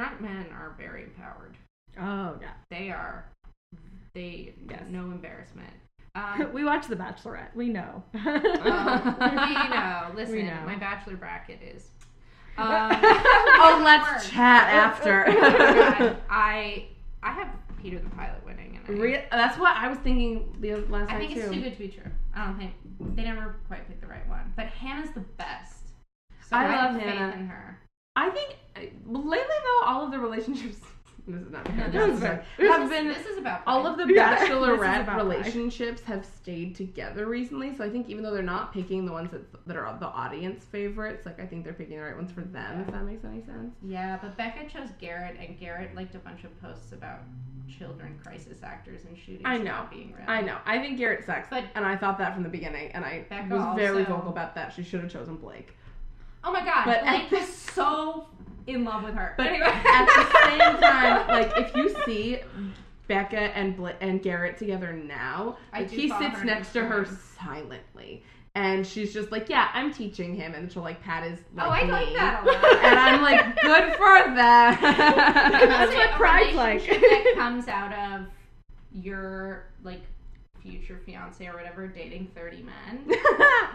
drunk men are very empowered. Oh yeah. They are. They Yes. no embarrassment. Um, we watch The Bachelorette. We know. um, we know. Listen, We know. my bachelor bracket is. Um, oh, let's chat after. I I have Peter the Pilot winning, and I, Re- that's what I was thinking the last time. I night think it's too. too good to be true. I don't think they never quite picked the right one. But Hannah's the best. So I have love Hannah. in her. I think uh, lately though, all of the relationships. This is not. No, this this is. This Have is, been this is about all of the Yeah, bachelorette life. relationships have stayed together recently. So I think even though they're not picking the ones that, that are the audience favorites, like I think they're picking the right ones for them. If that makes any sense. Yeah, but Becca chose Garrett, and Garrett liked a bunch of posts about children crisis actors and shootings I know. being real. I know. I think Garrett sucks, But- and I thought that from the beginning, and I Becca was very vocal about that. She should have chosen Blake. Oh my god, But Blake at was so in love with her. But anyway. at the same time, like if you see Becca and Bla- and Garrett together now, I like he sits next to her silently, and she's just like, "Yeah, I'm teaching him," and she'll like pat his like, oh, I like that a lot. And I'm like, good for them. That's what pride's like. that comes out of your like future fiance or whatever dating 30 men.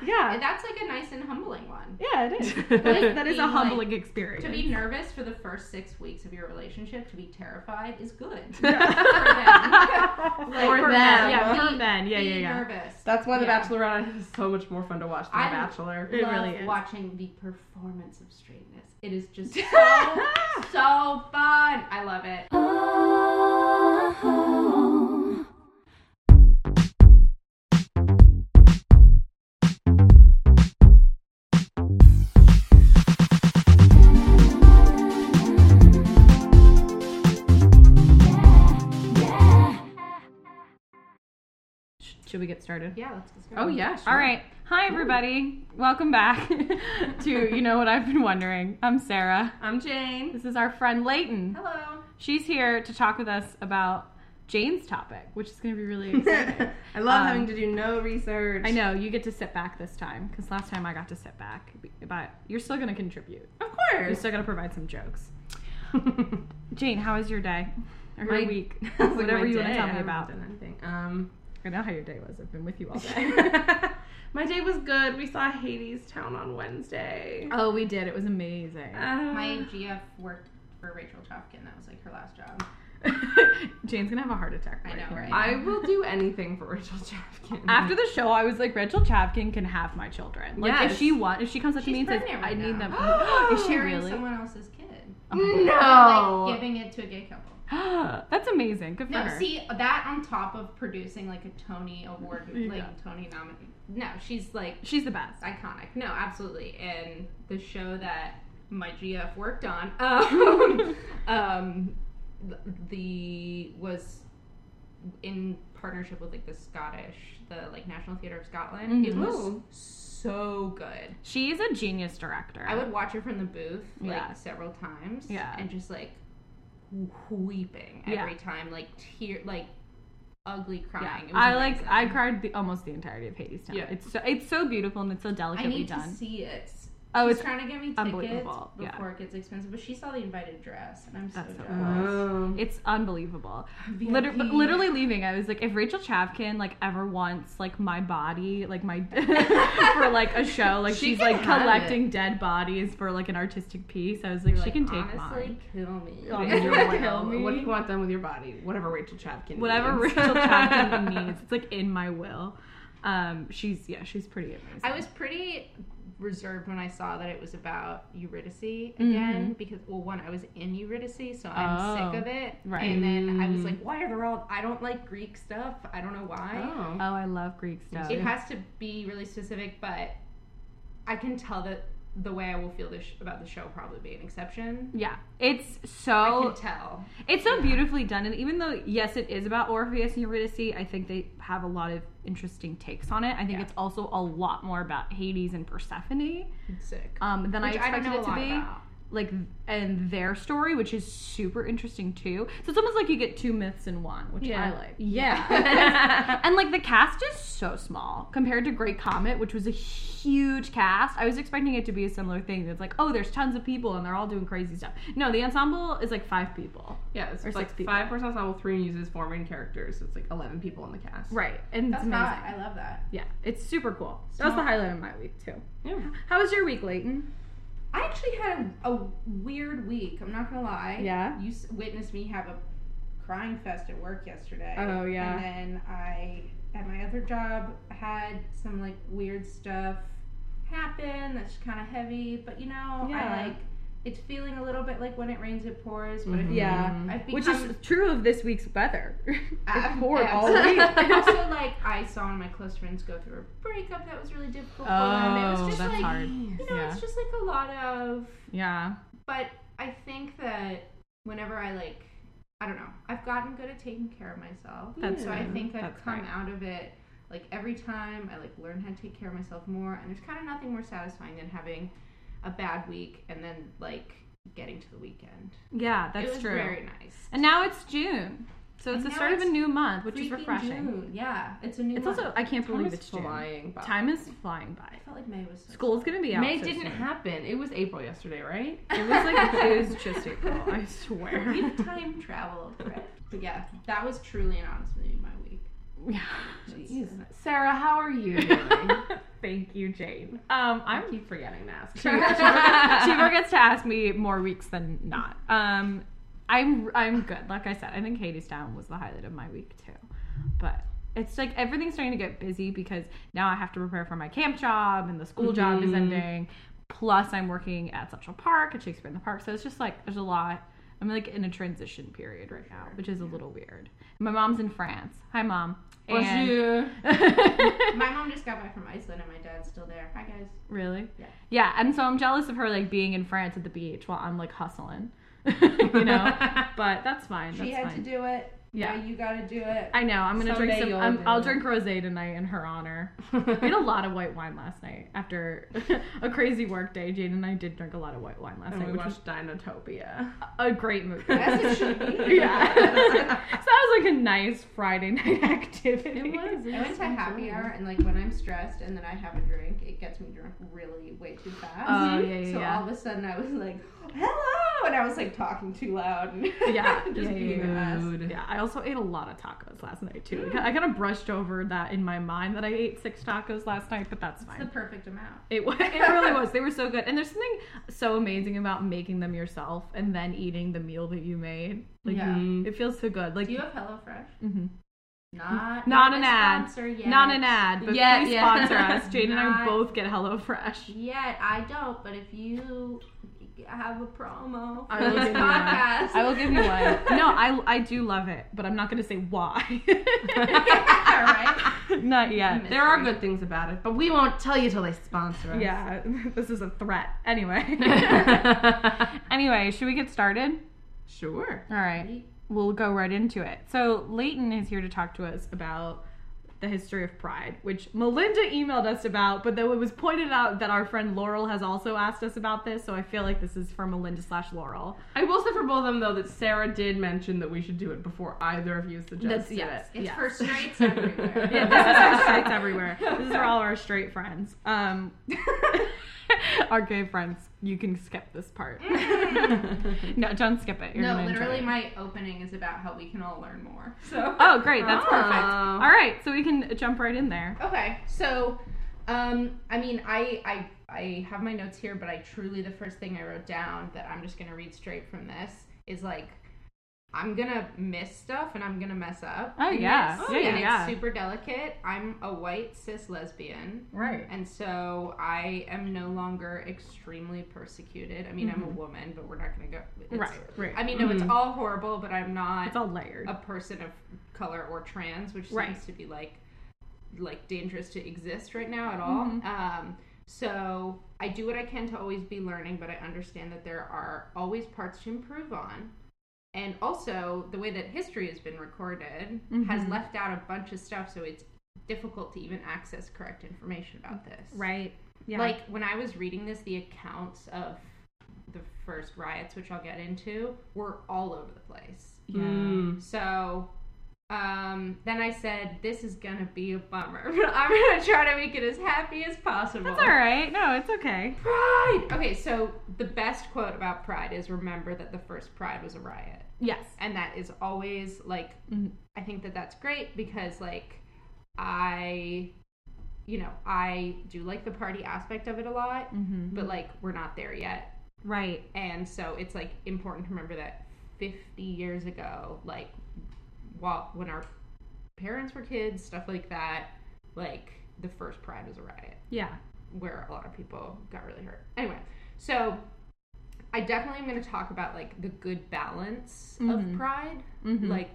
yeah. And that's like a nice and humbling one. Yeah, it is. Like, that is a humbling like, experience. To be nervous for the first six weeks of your relationship, to be terrified is good. Yeah. For them. For them. Yeah, for Be- men. Yeah, yeah, yeah. nervous. That's why The Yeah. Bachelorette is so much more fun to watch than The I- Bachelor. It really is. watching the performance of straightness. It is just so so fun. I love it. Should we get started? Yeah, let's get started. Oh yeah. Sure. All right. Hi, everybody. Welcome back to You Know What I've Been Wondering. I'm Sarah. I'm Jane. This is our friend Layton. Hello. She's here to talk with us about Jane's topic, which is going to be really exciting. I love Um, having to do no research. I know you get to sit back this time because last time I got to sit back, but you're still going to contribute. Of course. You're still going to provide some jokes. Jane, how was your day or My- your week? I was like, Whatever you want to tell I me haven't about. done anything. Um, I know how your day was. I've been with you all day. my day was good. We saw Hadestown on Wednesday. oh, we did. It was amazing. Uh, My GF worked for Rachel Chavkin. That was like her last job. Jane's gonna have a heart attack. I know, right? that. I will do anything for Rachel Chavkin. After the show, I was like, Rachel Chavkin can have my children. Like, if she want, if she comes up to me and says, pregnant "I right need them," is she really? someone else's kid. no. Like giving it to a gay couple. That's amazing. Good for No, her. see that on top of producing like a Tony Award, Yeah. like Tony nominee. No, she's like She's the best. iconic. No, absolutely. And the show that my GF worked on, um, um, the was in partnership with like the Scottish, the like National Theatre of Scotland. It Mhm. was Ooh. so good. She's a genius director. I would watch her from the booth like Yeah. several times. Yeah. And just like weeping Yeah. every time, like tear, like ugly crying. Was I like. I cried the, almost the entirety of Hadestown. Yeah. It's so it's so beautiful and it's so I delicately need done. to see it. Oh, She's it's trying to get me tickets unbelievable, yeah. before it gets expensive, but she saw the invited dress, and I'm so That's so jealous. It's unbelievable. Liter- literally leaving, I was like, if Rachel Chavkin like ever wants like my body, like my for like a show, like She she's like have collecting dead bodies for like an artistic piece. I was like, You're she can take honestly, mine. kill me. What do you like, want- kill me. What do you want done with your body? Whatever Rachel Chavkin. Whatever needs. Rachel Chavkin needs, it's like in my will. Um, she's yeah, she's pretty amazing. I was pretty reserved when I saw that it was about Eurydice again Mhm. because well one I was in Eurydice so I'm Oh, sick of it right. and then I was Mm. like why are there all I don't like Greek stuff I don't know why Oh. Oh, I love Greek stuff. it has to be really specific but I can tell that the way I will feel this sh- about the show probably be an exception yeah, it's I so can tell It's so beautifully done, and even though yes, it is about Orpheus and Eurydice, I think they have a lot of interesting takes on it. I think Yeah. it's also a lot more about Hades and Persephone sick um, than I Which I expected know it to be. about like and their story, which is super interesting too. So it's almost like you get two myths in one, which Yeah. I like. Yeah. and like the cast is so small compared to Great Comet, which was a huge cast. I was expecting it to be a similar thing. It's like, oh, there's tons of people and they're all doing crazy stuff. No, the ensemble is like five people. Yeah, it's Or like six people. five person ensemble, three uses four main characters. So it's like eleven people in the cast. Right. And That's it's amazing. hot. I love that. Yeah, it's super cool. That was the highlight of my week too. Yeah. How was your week, Leighton? I actually had a, a weird week. I'm not gonna lie. Yeah? You s- witnessed me have a crying fest at work yesterday. Oh, yeah. And then I, at my other job, had some like weird stuff happen that's kind of heavy. But you know, Yeah. I like. It's feeling a little bit like when it rains, it pours. But Mhm. Yeah. I've become, Which is true of this week's weather. it Uh, poured all week. also, like I saw one of my close friends go through a breakup that was really difficult for them. It was Oh, just that's like hard. you know, Yeah. it's just like a lot of yeah. but I think that whenever I like, I don't know, I've gotten good at taking care of myself. That's so I think I've That's come right. out of it like every time I like learn how to take care of myself more. And there's kind of nothing more satisfying than having a bad week and then like getting to the weekend. Yeah, it that's was true. very nice. And now it's June. So it's And the now start of a new month, which is refreshing. June. Yeah, it's a new. It's month. also I can't Time believe is it's June. flying by. Time is flying by. I felt like May was. So School's gonna be out. May so didn't soon. happen. It was April yesterday, right? It was like it was just April. I swear. We've time traveled, right? But yeah, that was truly and honestly my week. Yeah. Jeez. Sarah, how are you doing? Thank you, Jane. Um, I I'm keep forgetting to ask. she, forgets, to ask me more weeks than not. Um, I'm I'm good. Like I said, I think Hadestown was the highlight of my week too. But it's like everything's starting to get busy because now I have to prepare for my camp job and the school job is Mhm. ending. Plus, I'm working at Central Park at Shakespeare in the Park, so it's just like there's a lot. I'm like in a transition period right now, which is a little weird. My mom's in France. Hi, mom. And- My mom just got back from Iceland and my dad's still there. Hi guys. Really? Yeah. Yeah, and so I'm jealous of her like being in France at the beach while I'm like hustling. you know? But that's fine. She that's had fine. to do it. Yeah. Now you got to do it. I know. I'm gonna drink some. you'll I'm, do I'll drink rosé tonight in her honor. We had a lot of white wine last night after a crazy work day. Jane and I did drink a lot of white wine last and night, we which was watched Dinotopia. a great movie. As it should be. yeah. so that was like a nice Friday night activity. It was. I went to happy hour and like when I'm stressed and then I have a drink, it gets me drunk really way too fast. Oh, mm-hmm. yeah, yeah, so yeah. all of a sudden I was like, "Hello," and I was like talking too loud and Yeah, just yeah, being yeah, a mess. Yeah, I also ate a lot of tacos last night too. I kind of brushed over that in my mind that I ate six tacos last night, but that's fine. It's the perfect amount. It wa- it really was. They were so good, and there's something so amazing about making them yourself and then eating the meal that you made. Like Yeah. Mhm. it feels so good. Like Do you have HelloFresh? mhm. Not Not a an ad. Sponsor yet. not an ad, but Yeah, please yeah. sponsor us. Jane and I both get HelloFresh. Yet I don't, but if you have a promo for I will this give you one. podcast, I will give you one. No, I I do love it, but I'm not going to say why. right? Not yet. There are good things about it, but we won't tell you till they sponsor us. Yeah, this is a threat. Anyway. anyway, should we get started? sure. All right. We'll go right into it. So, Leighton is here to talk to us about the history of pride, which Melinda emailed us about, but though it was pointed out that our friend Laurel has also asked us about this, so I feel like this is for Melinda slash Laurel. I will say for both of them though that Sarah did mention that we should do it before either of you suggested That's- yes. it. It's Yeah. for straights everywhere. Yeah, this is for straights everywhere. This is for all our straight friends. Um, our gay friends, you can skip this part. no, don't skip it. You're no, gonna enjoy literally, it. my opening is about how we can all learn more. So. Oh, great. That's perfect. Oh. All right, so we can jump right in there. Okay, so, um, I mean, I, I, I have my notes here, but I truly the first thing I wrote down that I'm just gonna read straight from this is like, I'm gonna miss stuff and I'm gonna mess up. Oh, yeah. this, Yeah, yeah, and yeah. It's super delicate. I'm a white cis lesbian. Right. And so I am no longer extremely persecuted. I mean, I'm a woman, but we're not to go. it's- Mm-hmm. Right, right. I mean, no, it's Mhm. all horrible, but I'm not It's all layered. a person of color or trans, which Right. seems to be like like dangerous to exist right now at all. Mhm. Um, so I do what I can to always be learning, but I understand that there are always parts to improve on. And also, the way that history has been recorded has Mhm. left out a bunch of stuff, so it's difficult to even access correct information about this. Right. Yeah. Like when I was reading this, the accounts of the first riots, which I'll get into, were all over the place. Yeah. Mm. So um, then I said, this is gonna be a bummer. but I'm gonna try to make it as happy as possible. That's all right. No, it's okay. Pride! Okay, so the best quote about Pride is remember that the first Pride was a riot. Yes. And that is always like, Mhm. I think that that's great because, like, I, you know, I do like the party aspect of it a lot, Mm-hmm. but like, we're not there yet. Right. And so it's like important to remember that 50 years ago, like, while when our parents were kids, stuff like that, like, the first Pride was a riot Yeah. where a lot of people got really hurt. Anyway, so I definitely am going to talk about like the good balance Mhm. of pride, Mhm. like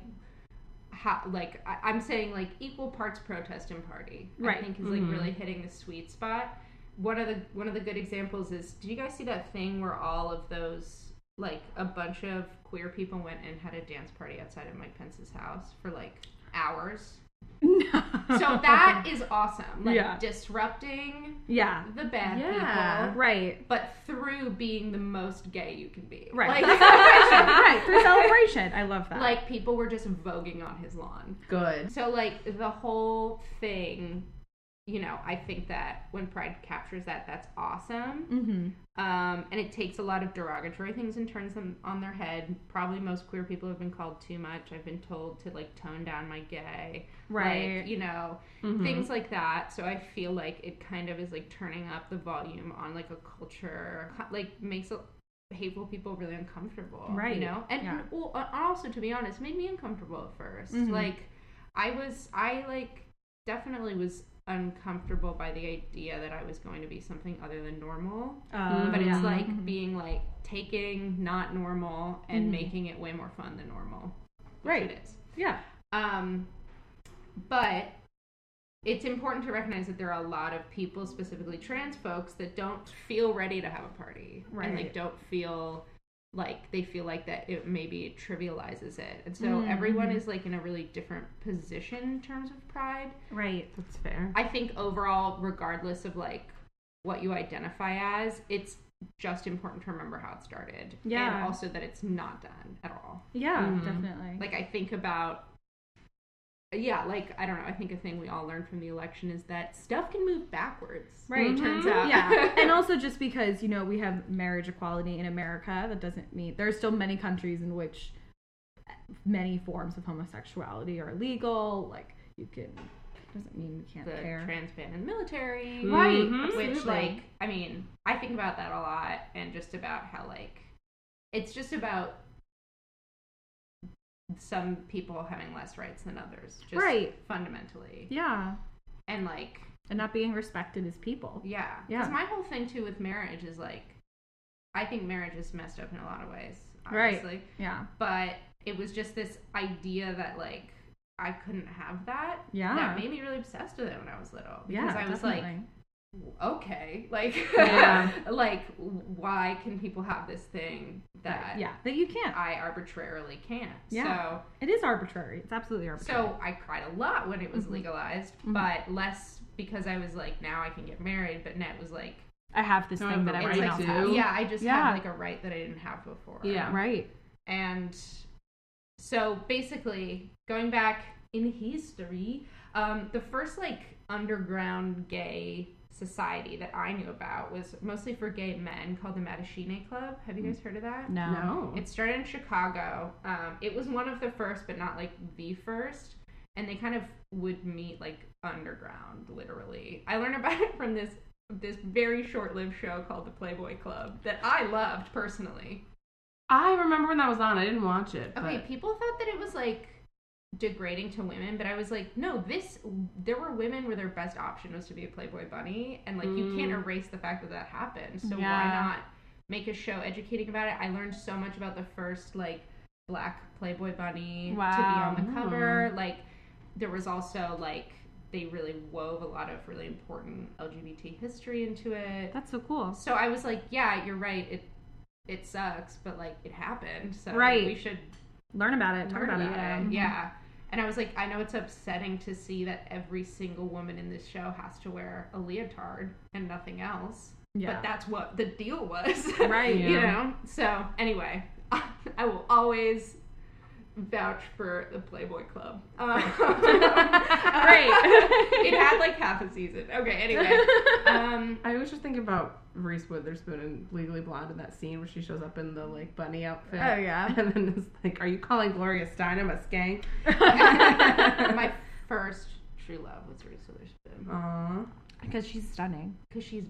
how like I, I'm saying like equal parts protest and party. Right. I think is like Mhm. really hitting the sweet spot. One of the one of the good examples is did you guys see that thing where all of those like a bunch of queer people went and had a dance party outside of Mike Pence's house for like hours? So that is awesome. Like Yeah. disrupting yeah. the bad Yeah. people, Right. but through being the most gay you can be. Right. Like, right. For celebration. I love that. like people were just voguing on his lawn. Good. So like the whole thing, you know, I think that when Pride captures that, that's awesome. Mm-hmm. Um, and it takes a lot of derogatory things and turns them on their head. Probably most queer people have been called too much. I've been told to like tone down my gay, Right. Like, you know, Mhm. things like that. So I feel like it kind of is like turning up the volume on like a culture, like makes it hateful people really uncomfortable, Right. You know, and Yeah. well, uh, also to be honest, made me uncomfortable at 1st Mhm. Like, I was, I like definitely was uncomfortable by the idea that I was going to be something other than normal. Uh, But yeah. it's like Mhm. being like taking not normal and Mhm. making it way more fun than normal. Right. It is. yeah. Um, but it's important to recognize that there are a lot of people, specifically trans folks, that don't feel ready to have a party. And like don't feel like they feel like that it maybe trivializes it. And so Mm, everyone is like in a really different position in terms of pride. Right. That's fair. I think overall, regardless of like what you identify as, it's just important to remember how it started. Yeah. And also that it's not done at all. Yeah. Mhm. Definitely. Like I think about yeah, like I don't know, I think a thing we all learned from the election is that stuff can move backwards. Right. It turns out. yeah, and also just because you know we have marriage equality in America, that doesn't mean there are still many countries in which many forms of homosexuality are legal. Like you can doesn't mean we can't the care. trans ban in the military. Right, Mhm. Which like I mean, I think about that a lot and just about how like it's just about some people having less rights than others. Just Right. fundamentally. yeah, And like and not being respected as people. Yeah. Yeah. Because my whole thing too with marriage is like, I think marriage is messed up in a lot of ways, Right. obviously. Yeah, But it was just this idea that like I couldn't have that. Yeah. That made me really obsessed with it when I was little. Because yeah, I was definitely. like, okay, like, Yeah. like why can people have this thing that yeah, that you can't. I arbitrarily can't? Yeah. It is arbitrary. It's absolutely arbitrary. so I cried a lot when it was Mhm. legalized, Mhm. but less because I was like, now I can get married, but Net was like, I have this I thing that the everyone right else to. yeah, I just Yeah. have like a right that I didn't have before. Yeah. Right. And so basically, going back in history, um, the first like underground gay society that I knew about was mostly for gay men called the Mattachine Club. Have you guys heard of that? No. No. It started in Chicago. Um, it was one of the first, but not like the first. And they kind of would meet like underground, literally. I learned about it from this this very short-lived show called the Playboy Club that I loved personally. I remember when that was on. I didn't watch it. Okay, but- people thought that it was like degrading to women, but I was like, no, this there were women where their best option was to be a Playboy bunny, and like you can't Mm. erase the fact that that happened. So why not make a show educating about it? I learned so much about the first like black Playboy bunny Wow. to be on the cover. Like there was also like they really wove a lot of really important LGBT history into it. That's so cool. So I was like, yeah, you're right. It it sucks, but like it happened. So Right. we should Learn about it. Talk learn about, about it. it. Mhm. Yeah. And I was like, I know it's upsetting to see that every single woman in this show has to wear a leotard and nothing else. Yeah. but that's what the deal was. Right. you Yeah. know? So, anyway, I will always vouch for the Playboy Club. Um, Great. it had like half a season. Okay, anyway. Um, I was just thinking about Reese Witherspoon and Legally Blonde in that scene where she shows up in the like bunny outfit. Oh, yeah. And then it's like, are you calling Gloria Steinem a skank? my first true love was Reese Witherspoon. Aww. because she's stunning. because she's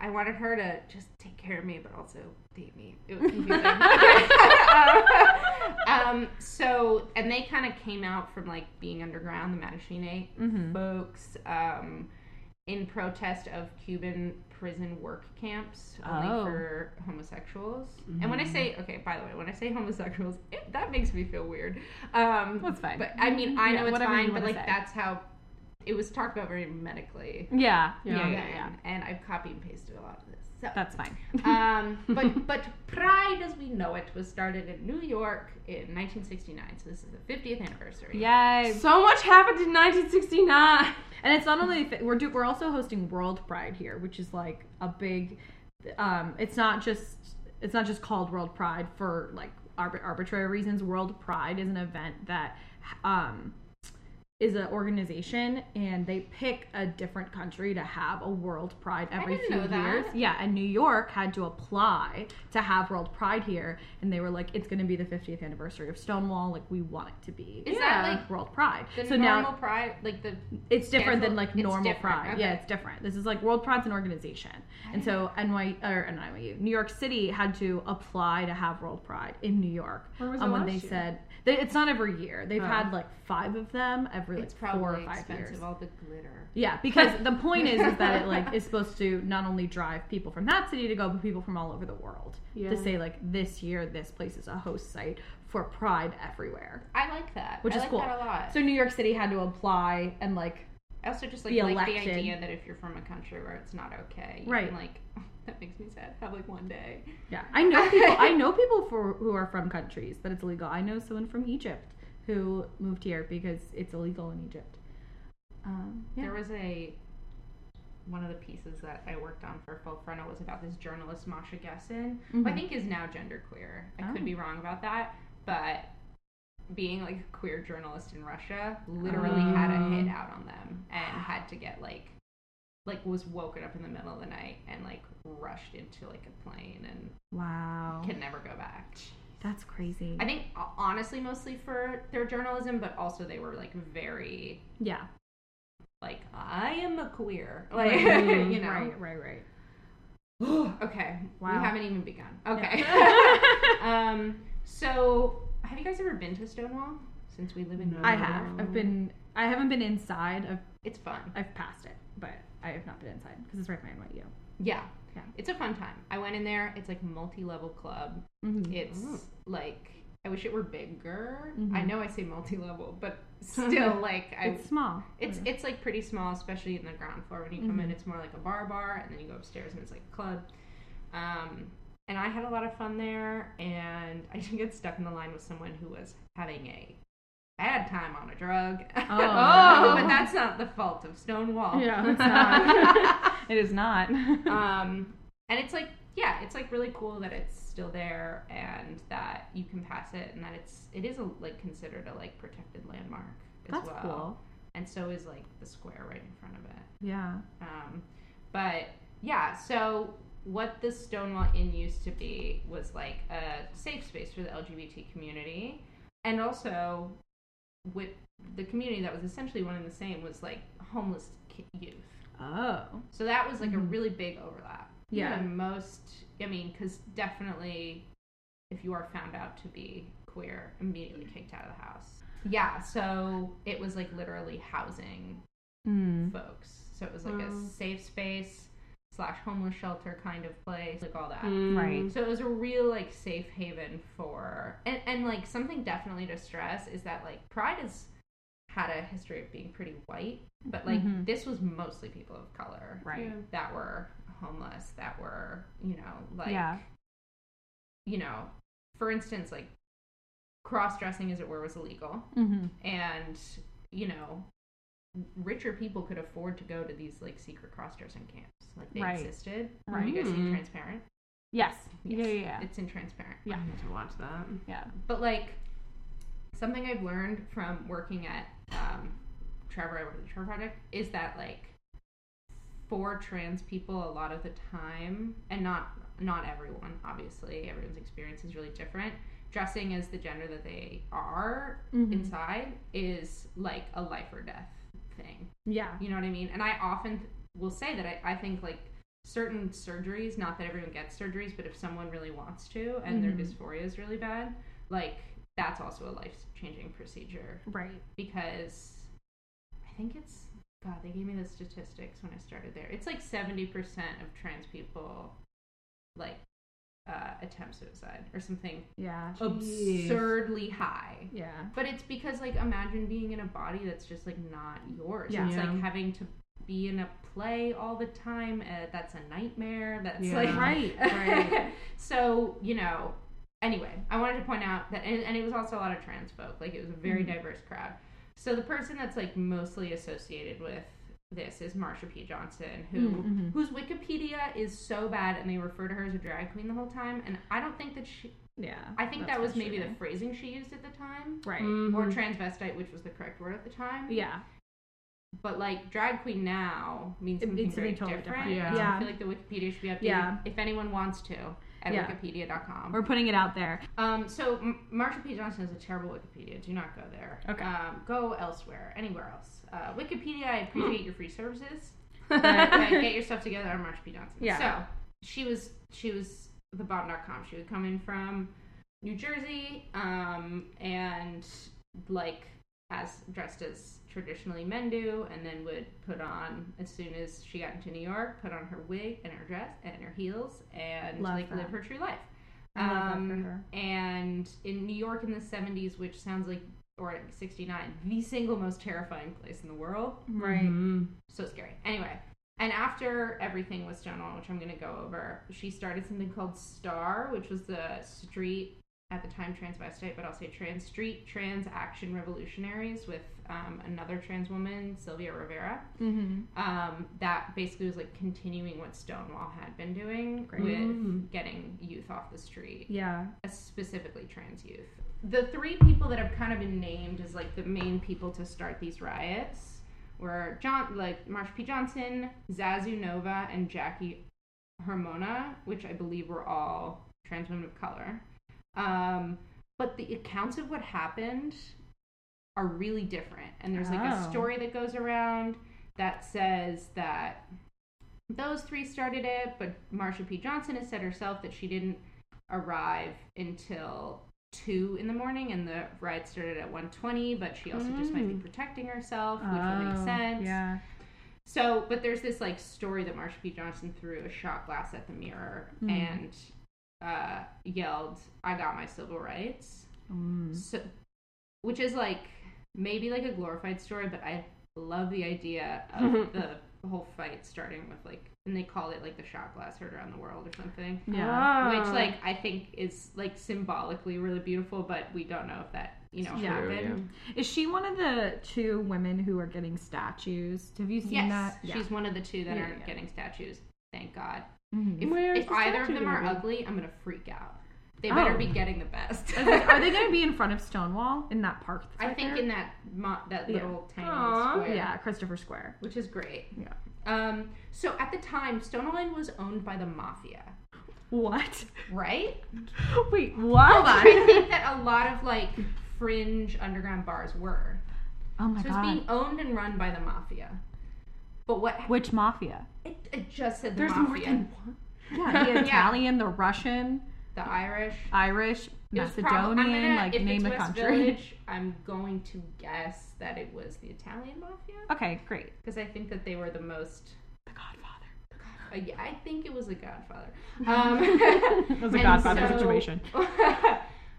I wanted her to just take care of me, but also date me. It was confusing. um, so, and they kind of came out from like being underground, the Mattachine Mhm. folks, um, in protest of Cuban prison work camps only Oh. for homosexuals. And when I say, okay, by the way, when I say homosexuals, it, that makes me feel weird. Um, That's fine. But I mean, I Yeah, know it's fine, but like say. that's how it was talked about very medically. Yeah. Yeah. Yeah. Yeah, Yeah. And I've copied and pasted a lot of this. So, That's fine. um, but but Pride, as we know it, was started in New York in 1969. So this is the 50th anniversary. Yay. So much happened in 1969. And it's not only we're do, we're also hosting World Pride here, which is like a big. Um, it's not just it's not just called World Pride for like arbit- arbitrary reasons. World Pride is an event that um, is an organization, and they pick a different country to have a World Pride every few years. Yeah, and New York had to apply to have World Pride here, and they were like, "It's going to be the 50th anniversary of Stonewall. Like, we want it to be." Is Yeah. that like World Pride. so normal now Pride? Like the it's different than like normal pride. okay. Yeah, it's different. This is like World Pride's an organization, and so NY or NYU, New York City had to apply to have World Pride in New York. Where was it um, when they said it's not every year. They've Oh. had like five of them every like four or five years. All the glitter. Yeah, because the point is, is that it like is supposed to not only drive people from that city to go, but people from all over the world Yeah. to say like this year this place is a host site for Pride everywhere, I like that. which I is like cool. That a lot. So New York City had to apply and like I also just like like the idea that if you're from a country where it's not okay, you Right. Can, like that makes me sad. Have like one day. Yeah, I know people. I know people for who are from countries that it's illegal. I know someone from Egypt who moved here because it's illegal in Egypt. Um, yeah. There was a one of the pieces that I worked on for Full Frontal was about this journalist Masha Gessen, who I Mhm. think is now genderqueer. I Oh. could be wrong about that, but being like a queer journalist in Russia literally had a hit Oh. out on them and had to get like like was woken up in the middle of the night and like rushed into like a plane and wow, can never go back. that's crazy. I think honestly mostly for their journalism, but also they were like very yeah, like I am a queer, like Right, you know. right, right, right. okay, Wow. we haven't even begun. Okay. Yeah. um. So, have you guys ever been to Stonewall? Since we live in, No. I have. I've been. I haven't been inside. I've It's fun. I've passed it, but I have not been inside because it's right by NYU. Yeah. Yeah. It's a fun time. I went in there. It's like multi-level club. Mm-hmm. It's Oh. like I wish it were bigger. Mhm. I know I say multi-level, but still, like I, It's small. It's it's like pretty small, especially in the ground floor. When you come in, Mhm. it's more like a bar bar, and then you go upstairs and it's like a club. Um, and I had a lot of fun there, and I did get stuck in the line with someone who was having a bad time on a drug. Oh. but that's not the fault of Stonewall. yeah, it's not. it is not. um, and it's like yeah, it's like really cool that it's still there and that you can pass it, and that it's it is a, like considered a like protected landmark as That's well cool. and so is like the square right in front of it. Yeah. Um, but yeah, so what the Stonewall Inn used to be was like a safe space for the LGBT community, and also with the community that was essentially one and the same was like homeless youth. Oh. So that was like a Mhm. really big overlap. Yeah. Most, I mean, because definitely if you are found out to be queer, immediately kicked out of the house. Yeah, so it was like literally housing Mm. folks. So it was like Wow. a safe space slash homeless shelter kind of place, like all that. Mm. Right. So it was a real like safe haven for and, and like something definitely to stress is that like Pride has had a history of being pretty white, but like Mhm. this was mostly people of color Right. Yeah. that were homeless, that were, you know, like Yeah. you know, for instance, like cross dressing as it were was illegal Mm-hmm. and you know richer people could afford to go to these like secret cross-dressing camps Like they Right. existed. Right. You guys seen Mm. Transparent? Yes. Yes. Yeah, yeah, yeah. It's in Transparent. Yeah. I need to watch that. yeah. But like something I've learned from working at um, Trevor, I work at the Trevor Project, is that like for trans people, a lot of the time, and not not everyone, obviously, everyone's experience is really different. Dressing as the gender that they are Mhm. inside is like a life or death thing. Yeah. You know what I mean? And I often will say that I, I think like certain surgeries, not that everyone gets surgeries, but if someone really wants to and their Mhm. dysphoria is really bad, like that's also a life changing procedure Right. because I think it's God, they gave me the statistics when I started there. It's like 70% of trans people like uh, attempt suicide or something Yeah. absurdly high. Yeah. But it's because like imagine being in a body that's just like not yours. Yeah. It's Yeah. like having to be in a play all the time. Uh, that's a nightmare. That's Yeah. like Right, right. so you know. Anyway, I wanted to point out that, and, and it was also a lot of trans folk. Like it was a very Mhm. diverse crowd. So the person that's like mostly associated with this is Marsha P. Johnson, who Mhm. whose Wikipedia is so bad, and they refer to her as a drag queen the whole time. And I don't think that she. Yeah. I think that was maybe the phrasing she used at the time right. or Mhm. transvestite, which was the correct word at the time. Yeah. But like drag queen now means something means very totally different. different. Yeah. And I feel like the Wikipedia should be updated Yeah. if anyone wants to at Yeah. wikipedia.com. We're putting it out there. Um, so M- Marsha P. Johnson is a terrible Wikipedia. Do not go there. Okay. Um, go elsewhere, anywhere else. Uh, Wikipedia, I appreciate your free services. But- but get your stuff together on Marsha P. Johnson. Yeah. So she was she was the bomb.com. She would come in from New Jersey, um, and like as dressed as traditionally men do, and then would put on as soon as she got into New York, put on her wig and her dress and her heels and Love like that. live her true life. Love that Um. And in New York in the 70s, which sounds like, or 69, the single most terrifying place in the world. Right. Mhm. So scary. Anyway, and after everything was Stonewall, which I'm going to go over, she started something called STAR, which was the street, at the time transvestite, but I'll say trans street trans action revolutionaries with um, another trans woman, Sylvia Rivera. Mm-hmm. Um, that basically was like continuing what Stonewall had been doing Great. with Mm. getting youth off the street Yeah. uh, specifically trans youth. The three people that have kind of been named as like the main people to start these riots were John, like Marsha P. Johnson, Zazu Nova, and Jackie Hormona, which I believe were all trans women of color. Um, but the accounts of what happened are really different, and there's like a Oh. story that goes around that says that those three started it, but Marsha P. Johnson has said herself that she didn't arrive until two in the morning, and the ride started at 1.20, But she also just might be Mm. protecting herself, which would make Oh, sense. Yeah. So, but there's this like story that Marsha P. Johnson threw a shot glass at the mirror Mm. and uh, yelled, "I got my civil rights." Mm. So, which is like maybe like a glorified story, but I love the idea of the whole fight starting with like, and they call it like the shot glass heard around the world or something. Yeah. Which like I think is like symbolically really beautiful, but we don't know if that you know Yeah. True, happened. Is she one of the two women who are getting statues? Have you seen Yes, that? she's one of the two that Yeah, aren't yeah. getting statues. Thank God. Mhm. If, if either of them are be? ugly, I'm gonna freak out. They better Oh. be getting the best. I like, are they going to be in front of Stonewall in that park? that's I right think there? in that mo- that Yeah. little tiny Aw. square, yeah, Christopher Square. which is great. Yeah. Um, so at the time, Stonewall Island was owned by the mafia, What? right? Wait, what? I think that a lot of like fringe underground bars were. Oh my So it's being owned and run by the mafia. But what Which mafia? it, it just said the There's more mafia, than one. Yeah, the Yeah. Italian, the Russian, the Irish, Irish, It prob- Macedonian, I'm gonna- like if name it's a West country. Village, I'm going to guess that it was the Italian mafia Okay, great. because I think that they were the most. The Godfather. Uh, yeah, I think it was the Godfather. Um, It was a and Godfather so- situation.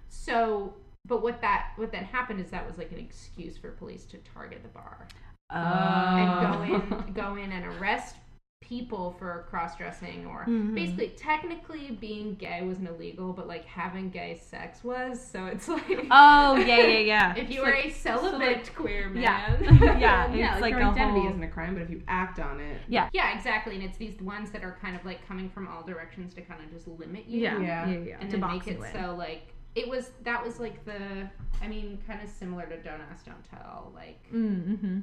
so, but what that what then happened is that was like an excuse for police to target the bar Oh. and go in go in and arrest people for cross dressing or Mhm. basically technically being gay wasn't illegal, but like having gay sex was. So it's like Oh yeah, yeah, yeah. if you It's were like- a celibate queer man. Yeah. yeah, yeah, like, like your a identity whole- isn't a crime, but if you act on it, Yeah. Yeah, exactly. And it's these ones that are kind of like coming from all directions to kind of just limit you. Yeah, Yeah. yeah, yeah. And to then box make it you in. so like it was that was like the I mean, kind of similar to Don't Ask, Don't Tell. Like Mm-hmm.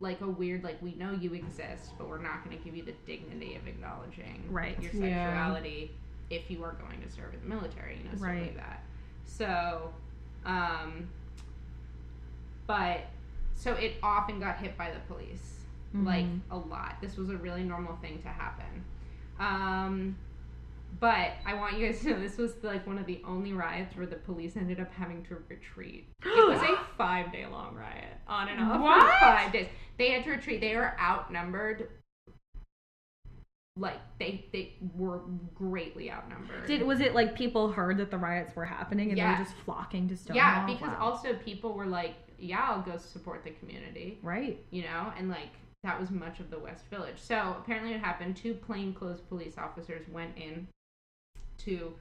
Like a weird like we know you exist, but we're not gonna give you the dignity of acknowledging Right. your Yeah. sexuality if you are going to serve in the military, you know, stuff Right. like that. So um but so it often got hit by the police like Mhm. a lot. This was a really normal thing to happen. Um, but I want you guys to know this was like one of the only riots where the police ended up having to retreat. It was a five day long riot, on and off What? for five days. They had to retreat. They were outnumbered. Like they they were greatly outnumbered. Did was it like people heard that the riots were happening and they were just flocking to Stonewall? yeah, because Wow. also people were like, yeah, I'll go support the community. right. you know, and like that was much of the West Village. So apparently, it happened. Two plainclothes police officers went in to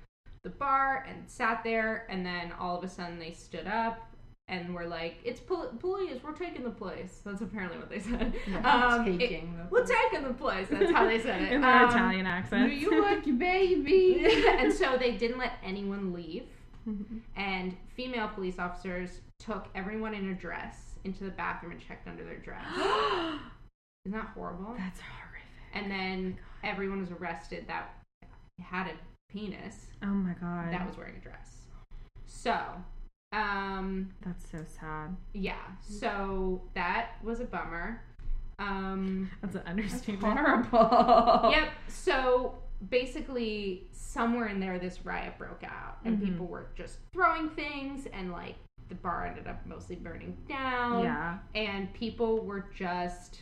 the bar and sat there, and then all of a sudden they stood up and were like, "It's pol- police. We're taking the place." That's apparently what they said. Um, it- taking the we're taking the place. That's how they said it In their Um, Italian New accent. York, baby. and so they didn't let anyone leave Mhm. and female police officers took everyone in a dress into the bathroom and checked under their dress. Isn't that horrible? That's horrific. And then everyone was arrested that had a penis Oh my god. that was wearing a dress. So, um, That's so sad. yeah. So that was a bummer. Um, That's an That's understatement. horrible. yep. So basically, somewhere in there, this riot broke out, and Mhm. people were just throwing things, and like the bar ended up mostly burning down. Yeah. and people were just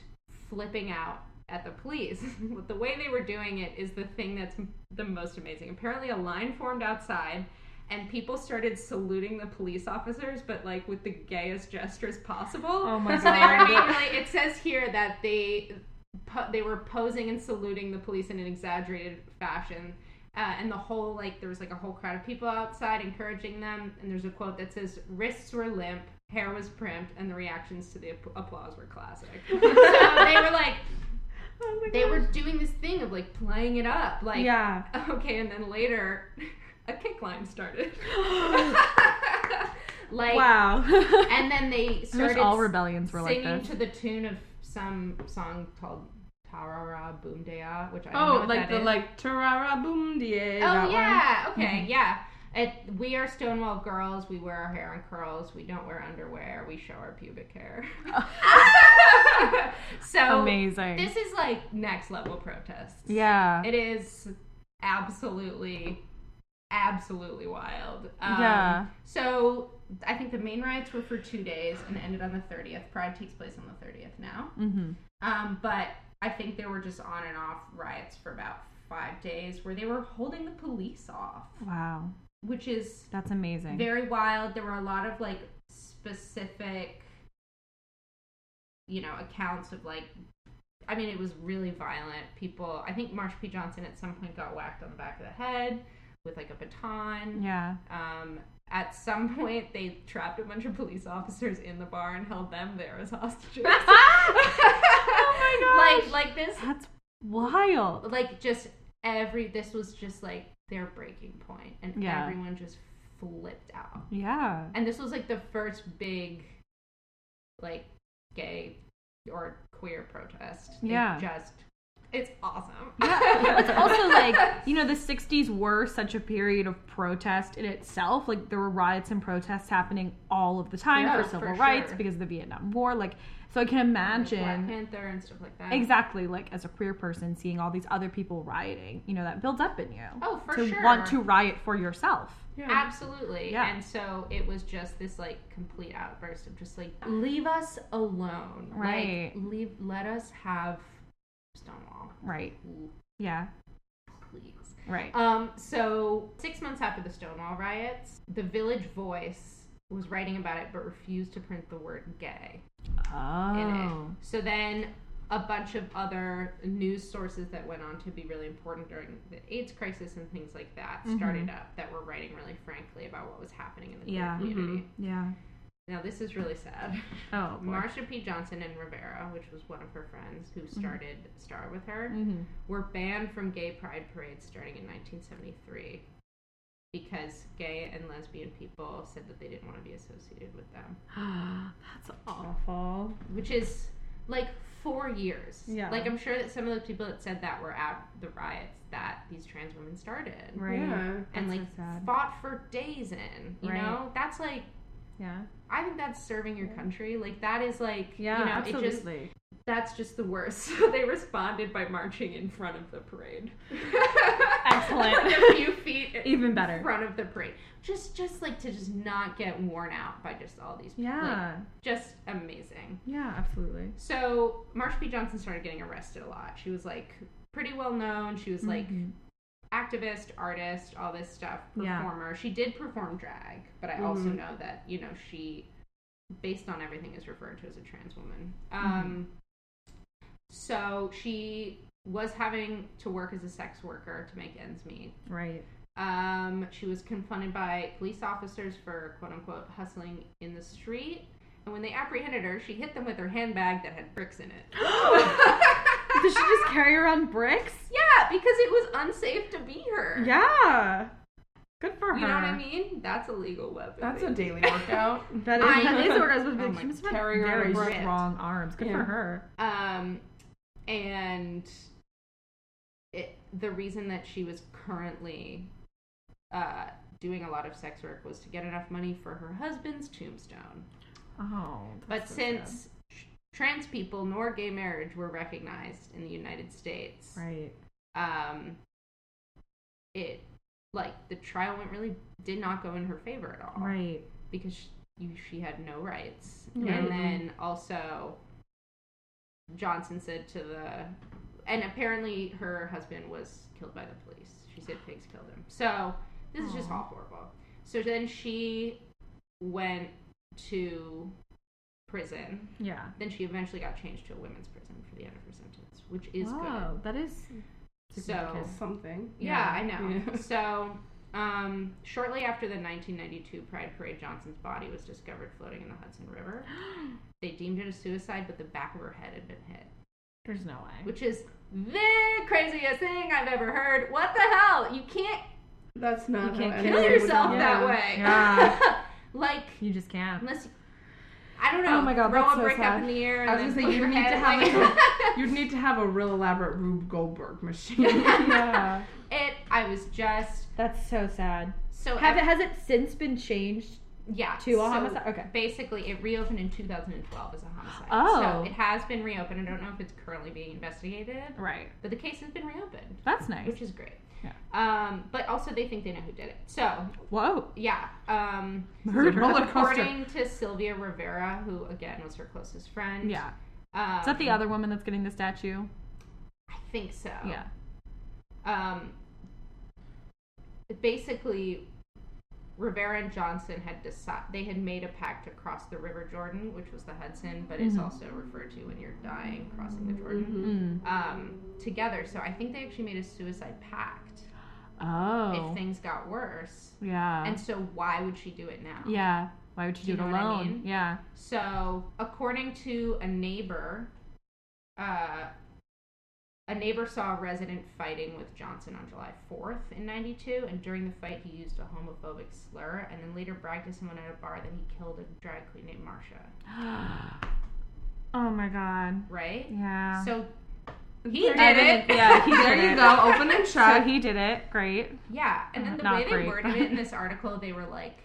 flipping out at the police. the way they were doing it is the thing that's the most amazing. Apparently, a line formed outside, and people started saluting the police officers, but like with the gayest gestures possible. Oh my so they were God. being really. It says here that they po- they were posing and saluting the police in an exaggerated fashion. Uh, and the whole like there was like a whole crowd of people outside encouraging them and there's a quote that says wrists were limp hair was primped and the reactions to the app- applause were classic so they were like Oh my they were doing this thing of like playing it up like yeah. okay and then later a kick line started like wow. and then they started all rebellions were like singing this. to the tune of some song called Tarara Boom Dea, which I don't know Oh, what like that the is. like Tarara Boom Die. Oh yeah, okay, Mm-hmm. yeah. It, we are Stonewall girls. We wear our hair in curls. We don't wear underwear. We show our pubic hair. so Amazing. this is like next level protests. yeah. it is absolutely, absolutely wild. Um, Yeah. So I think the main riots were for two days and ended on the thirtieth. Pride takes place on the thirtieth now. mm-hmm. Um, but I think there were just on and off riots for about five days where they were holding the police off, Wow. Which is That's amazing. very wild. There were a lot of like specific, you know, accounts of like, I mean, it was really violent. People, I think Marsha P. Johnson at some point got whacked on the back of the head with like a baton. yeah. Um, at some point, they trapped a bunch of police officers in the bar and held them there as hostages. oh my gosh. Like, like this, That's wild. like just every. This was just like their breaking point, and Yeah. everyone just flipped out. Yeah. And this was like the first big, like, gay or queer protest. It Yeah. just, it's awesome. Yeah, it's also like you know the '60s were such a period of protest in itself. Like there were riots and protests happening all of the time Yeah, for civil for rights sure. because of the Vietnam War. Like so, I can Like imagine Black Panther and stuff like that. exactly like as a queer person seeing all these other people rioting. You know that builds up in you Oh, for to sure. want to riot for yourself. Absolutely. Yeah. And so it was just this like complete outburst of just like leave us alone. Right. Like leave let us have Stonewall. Right. Yeah. Please. Right. Um so 6 months after the Stonewall riots, the Village Voice was writing about it but refused to print the word gay in it. Oh. So then a bunch of other news sources that went on to be really important during the AIDS crisis and things like that started up that were writing really frankly about what was happening in the Yeah. community. Yeah. Now this is really sad. Oh. boy. Marsha P. Johnson and Rivera, which was one of her friends who started Star with her, Mhm. were banned from gay pride parades starting in 1973 because gay and lesbian people said that they didn't want to be associated with them, That's awful. which is like four years. Yeah. Like I'm sure that some of the people that said that were at the riots that these trans women started. Right. Yeah. And That's like so sad. fought for days in, you Right. know? That's like Yeah. I think that's serving your country. Like that is like Yeah. you know, it just absolutely. that's just the worst. So they responded by marching in front of the parade. Excellent. like a few feet Even better. in front of the parade. Just just like to just not get worn out by just all these Yeah. like, just amazing. yeah. Absolutely. So Marsha P. Johnson started getting arrested a lot. She was like pretty well known. She was like Mhm. Activist, artist, all this stuff, Yeah. performer. She did perform drag, but I also Mhm. know that, you know, she based on everything is referred to as a trans woman. Um so she was having to work as a sex worker to make ends meet. Right. Um, she was confronted by police officers for quote unquote hustling in the street. And when they apprehended her, she hit them with her handbag that had bricks in it. Did she just carry around bricks? yeah, because it was unsafe to be her. Yeah. Good for her. You know what I mean? That's a legal weapon. That's a daily workout. That is, I that is know. what I was supposed to Oh be my like. She carrying around very a strong arms. Good Yeah. for her. Um, and it, the reason that she was currently uh, doing a lot of sex work was to get enough money for her husband's tombstone. Oh. But so since tr- trans people nor gay marriage were recognized in the United States. Right. um, it like the trial went really did not go in her favor at all, Right. Because she, you, she had no rights, and then also Johnson said to the, and apparently her husband was killed by the police. She said pigs killed him. So this is just all horrible. So then she went to prison. Yeah. Then she eventually got changed to a women's prison for the end of her sentence, which is good. wow, that is So- Something. good. Yeah, I know. Yeah. So, um, shortly after the 1992 Pride Parade, Johnson's body was discovered floating in the Hudson River. They deemed it a suicide, but the back of her head had been hit, There's no way. which is the craziest thing I've ever heard. What the hell? You can't That's not You can't kill yourself that it. way. Yeah. like, You just can't. unless. I don't oh know. Oh my God, Throw that's a so brick sad. up in the air I was gonna say, you need to have like- a- You'd need to have a real elaborate Rube Goldberg machine. yeah. it. I was just That's so sad. so. Have it has it since been changed? Yeah. To a homicide? Okay. Basically, it reopened in 2012 as a homicide. Oh. So it has been reopened. I don't know if it's currently being investigated, Right. but the case has been reopened, That's nice. which is great. Yeah. Um, but also they think they know who did it. So Whoa. yeah. Um, Murder. roller coaster. according to Sylvia Rivera, who again was her closest friend. Yeah. Um, Is that the other woman that's getting the statue? I think so. Yeah. um, basically Rivera and Johnson had decided they had made a pact to cross the River Jordan, which was the Hudson, but is Mhm. also referred to when you're dying crossing the Jordan. Mhm. Um, together, so I think they actually made a suicide pact Oh. if things got worse. yeah. And so, why would she do it now? yeah. Why would she do Do it what I alone? mean? Yeah. So, according to a neighbor, uh, a neighbor saw a resident fighting with Johnson on July 4th in 92, and during the fight, he used a homophobic slur and then later bragged to someone at a bar that he killed a drag queen named Marsha. oh my god. Right? Yeah. So, he did it. Yeah, he There did you it. go. Open and So shut. he did it. Great. Yeah, and then the Not way they great. worded it in this article, they were like,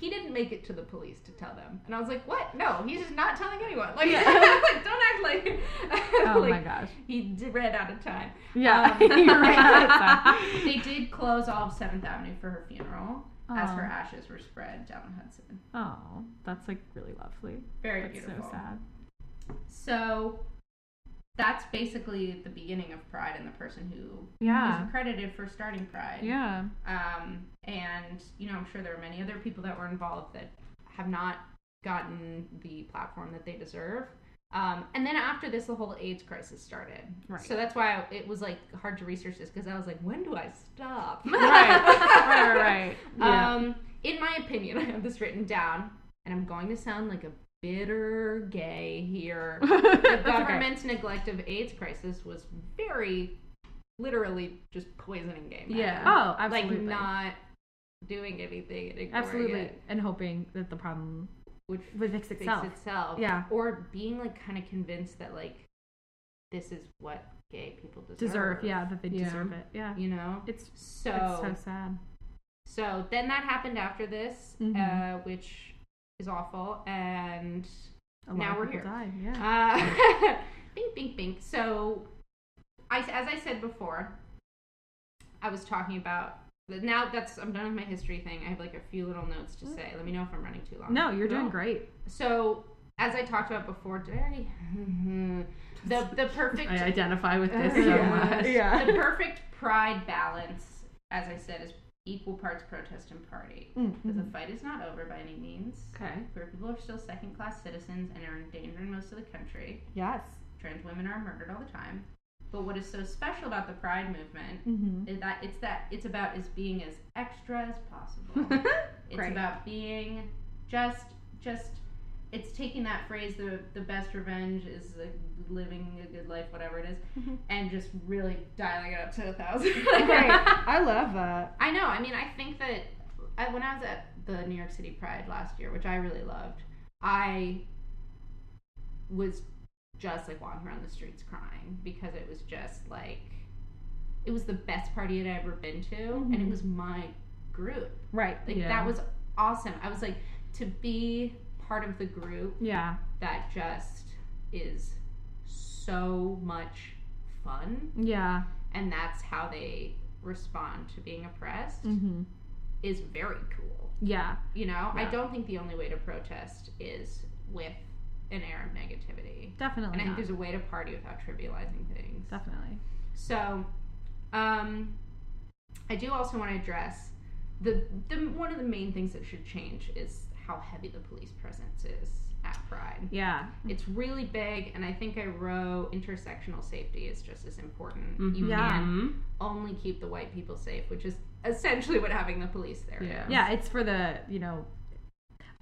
he didn't make it to the police to tell them. And I was like, what? No, he's just not telling anyone. Like, Yeah. like, don't act like, Oh like my gosh. he d- ran out of time. Yeah. Um, You're right. they did close all of 7th Avenue for her funeral as her ashes were spread down the Hudson. Oh, that's like really lovely. Very That's beautiful. so sad. So that's basically the beginning of Pride and the person who Yeah. is credited for starting Pride. Yeah. Um, and you know, I'm sure there are many other people that were involved that have not gotten the platform that they deserve. Um, and then after this, the whole AIDS crisis started. Right. So that's why it was like hard to research this because I was like, when do I stop? right, right, right. Yeah. Um, in my opinion, I have this written down, and I'm going to sound like a bitter gay here. the That's okay. government's neglect of AIDS crisis was very, literally, just poisoning gay men. Yeah. Oh, absolutely. like not doing anything and ignoring absolutely, it, and hoping that the problem which would fix fix itself. itself. Yeah. or being like kind of convinced that like this is what gay people deserve. Deserve, yeah, that they Yeah. deserve it. Yeah, You know. it's So it's so sad. So then that happened after this, Mhm. uh, which is awful, and A lot now of we're people here. Died. Yeah. uh, bink, bink, bink. So, I, as I said before, I was talking about now. That's I'm done with my history thing. I have like a few little notes to say. Let me know if I'm running too long. no, you're doing great. So, as I talked about before, did I? the the perfect I identify with this so yeah. much. Yeah. the perfect pride balance, as I said, is equal parts protest and party. Because the fight is not over by any means. Okay. Queer people are still second class citizens and are in danger in most of the country. Yes. Trans women are murdered all the time. But what is so special about the pride movement Mm-hmm. is that it's that it's about is being as extra as possible. it's about being just just it's taking that phrase the the best revenge is like living a good life whatever it is, Mhm. and just really dialing it up to a thousand Great. I love that. i know i mean i think that I, when i was at the new york city pride last year which i really loved i was just like walking around the streets crying because it was just like it was the best party i'd ever been to and it Mhm. was my group Right. like Yeah. that was awesome. I was like to be part of the group Yeah. that just is so much fun Yeah. and that's how they respond to being oppressed Mm-hmm. is very cool. Yeah. You know, I don't think the only way to protest is with an air of negativity. Definitely. And I think there's a way to party without trivializing things. Definitely. So, um, I do also want to address the, the one of the main things that should change is how heavy the police presence is at Pride. Yeah. It's really big, and I think I wrote intersectional safety is just as important. Mhm. You Yeah. can't Mhm. only keep the white people safe, which is essentially what having the police there Yeah. is. Yeah, it's for the, you know,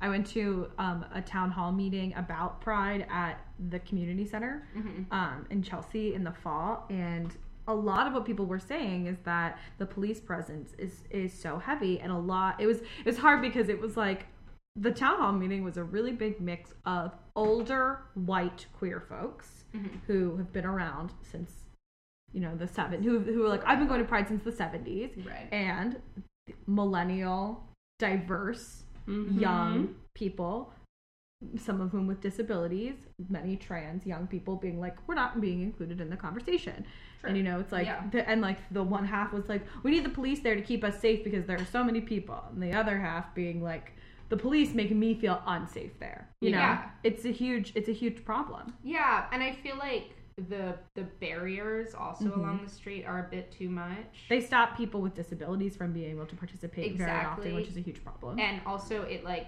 I went to um, a town hall meeting about Pride at the community center Mhm. um, in Chelsea in the fall, and a lot of what people were saying is that the police presence is is so heavy, and a lot. It was it was hard because it was like the town hall meeting was a really big mix of older white queer folks Mhm. who have been around since you know the seven who who were like I've been going to Pride since the seventies Right. and millennial, diverse, Mhm. young people, some of whom with disabilities, many trans young people being like, we're not being included in the conversation. Sure. And you know, it's like, Yeah. the, and like the one half was like, we need the police there to keep us safe because there are so many people. And the other half being like, the police make me feel unsafe there. You know, Yeah. it's a huge, it's a huge problem. Yeah, and I feel like the the barriers also Mhm. along the street are a bit too much. They stop people with disabilities from being able to participate very Exactly. often, which is a huge problem. and also it like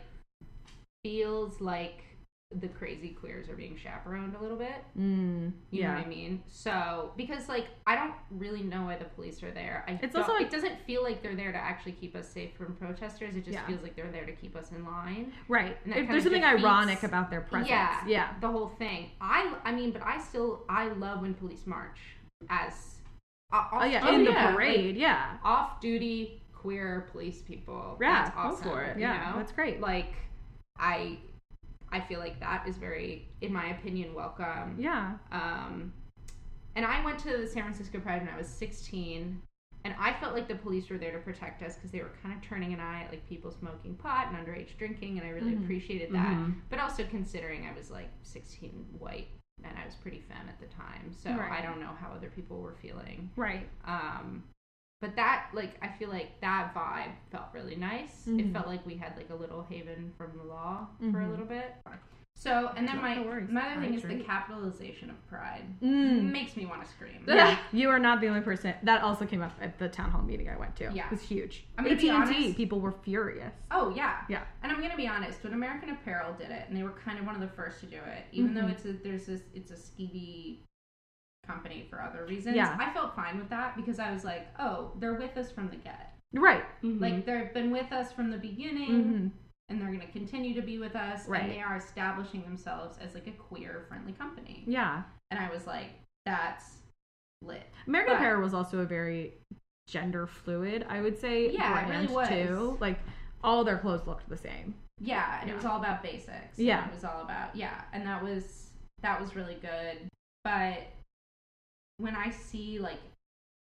feels like the crazy queers are being chaperoned a little bit. Mm, You yeah. know what I mean? So because like I don't really know why the police are there. I It's also, like- it doesn't feel like they're there to actually keep us safe from protesters. It just Yeah. feels like they're there to keep us in line. Right. And If There's something defeats- ironic about their presence. Yeah, Yeah. The whole thing. I I mean, but I still I love when police march as uh, Oh yeah, Oh, in yeah, the parade. yeah. off duty queer police people. Yeah, That's go awesome. for it. you Yeah, know? that's great. Like I I feel like that is very, in my opinion, welcome. Yeah. Um, and I went to the San Francisco Pride when I was 16, and I felt like the police were there to protect us because they were kind of turning an eye at like people smoking pot and underage drinking, and I really Mhm. appreciated that. Mhm. But also considering I was like 16, white, and I was pretty femme at the time, so Right. I don't know how other people were feeling. Right. Um, but that, like, I feel like that vibe felt really nice. It Mhm. felt like we had like a little haven from the law for a Mhm. little bit. So, and then my the my other thing Pride's is the capitalization of pride. Mm. Makes me want to scream. Yeah, you are not the only person. That also came up at the town hall meeting I went to. Yeah. it was huge. I'm gonna AT be and T, honest- people were furious. Oh yeah. Yeah. And I'm gonna be honest, when American Apparel did it, and they were kind of one of the first to do it, even though Mhm. it's a there's this it's a skeevy company for other reasons. Yeah. I felt fine with that because I was like, oh, they're with us from the get. Right. Mhm. Like they've been with us from the beginning, Mm-hmm. and they're gonna continue to be with us. Right. And they are establishing themselves as like a queer friendly company. Yeah. And I was like, that's lit. American But- Apparel was also a very gender fluid, I would say. Yeah, it really was. Too. Like all their clothes looked the same. Yeah, and Yeah. it was all about basics. Yeah. it was all about yeah, and that was that was really good. But when I see like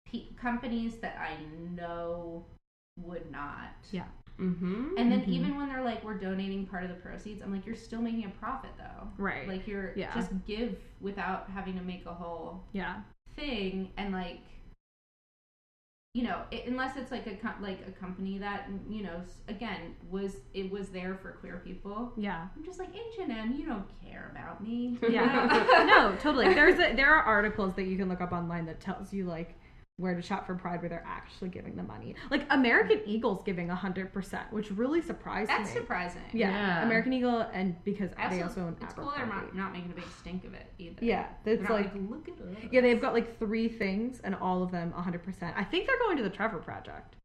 pe- companies that I know would not, Yeah. Mhm. and then Mhm. even when they're like we're donating part of the proceeds, I'm like you're still making a profit though. Right. Like you're Yeah. just give without having to make a whole yeah. thing and like you know it, unless it's like a com- like a company that you know again was it was there for queer people Yeah. i'm just like h&m you don't care about me Yeah. no, totally. There's a, there are articles that you can look up online that tells you like where to shop for Pride where they're actually giving the money. Like American Eagle's giving hundred percent, which really surprised me. that's surprising Yeah. Yeah. American Eagle, and because I they also, also own it's cool they're Abercrombie. not, not making a big stink of it either Yeah, They're it's not like look at us yeah, they've got like three things, and all of them hundred percent. I think they're going to the Trevor Project.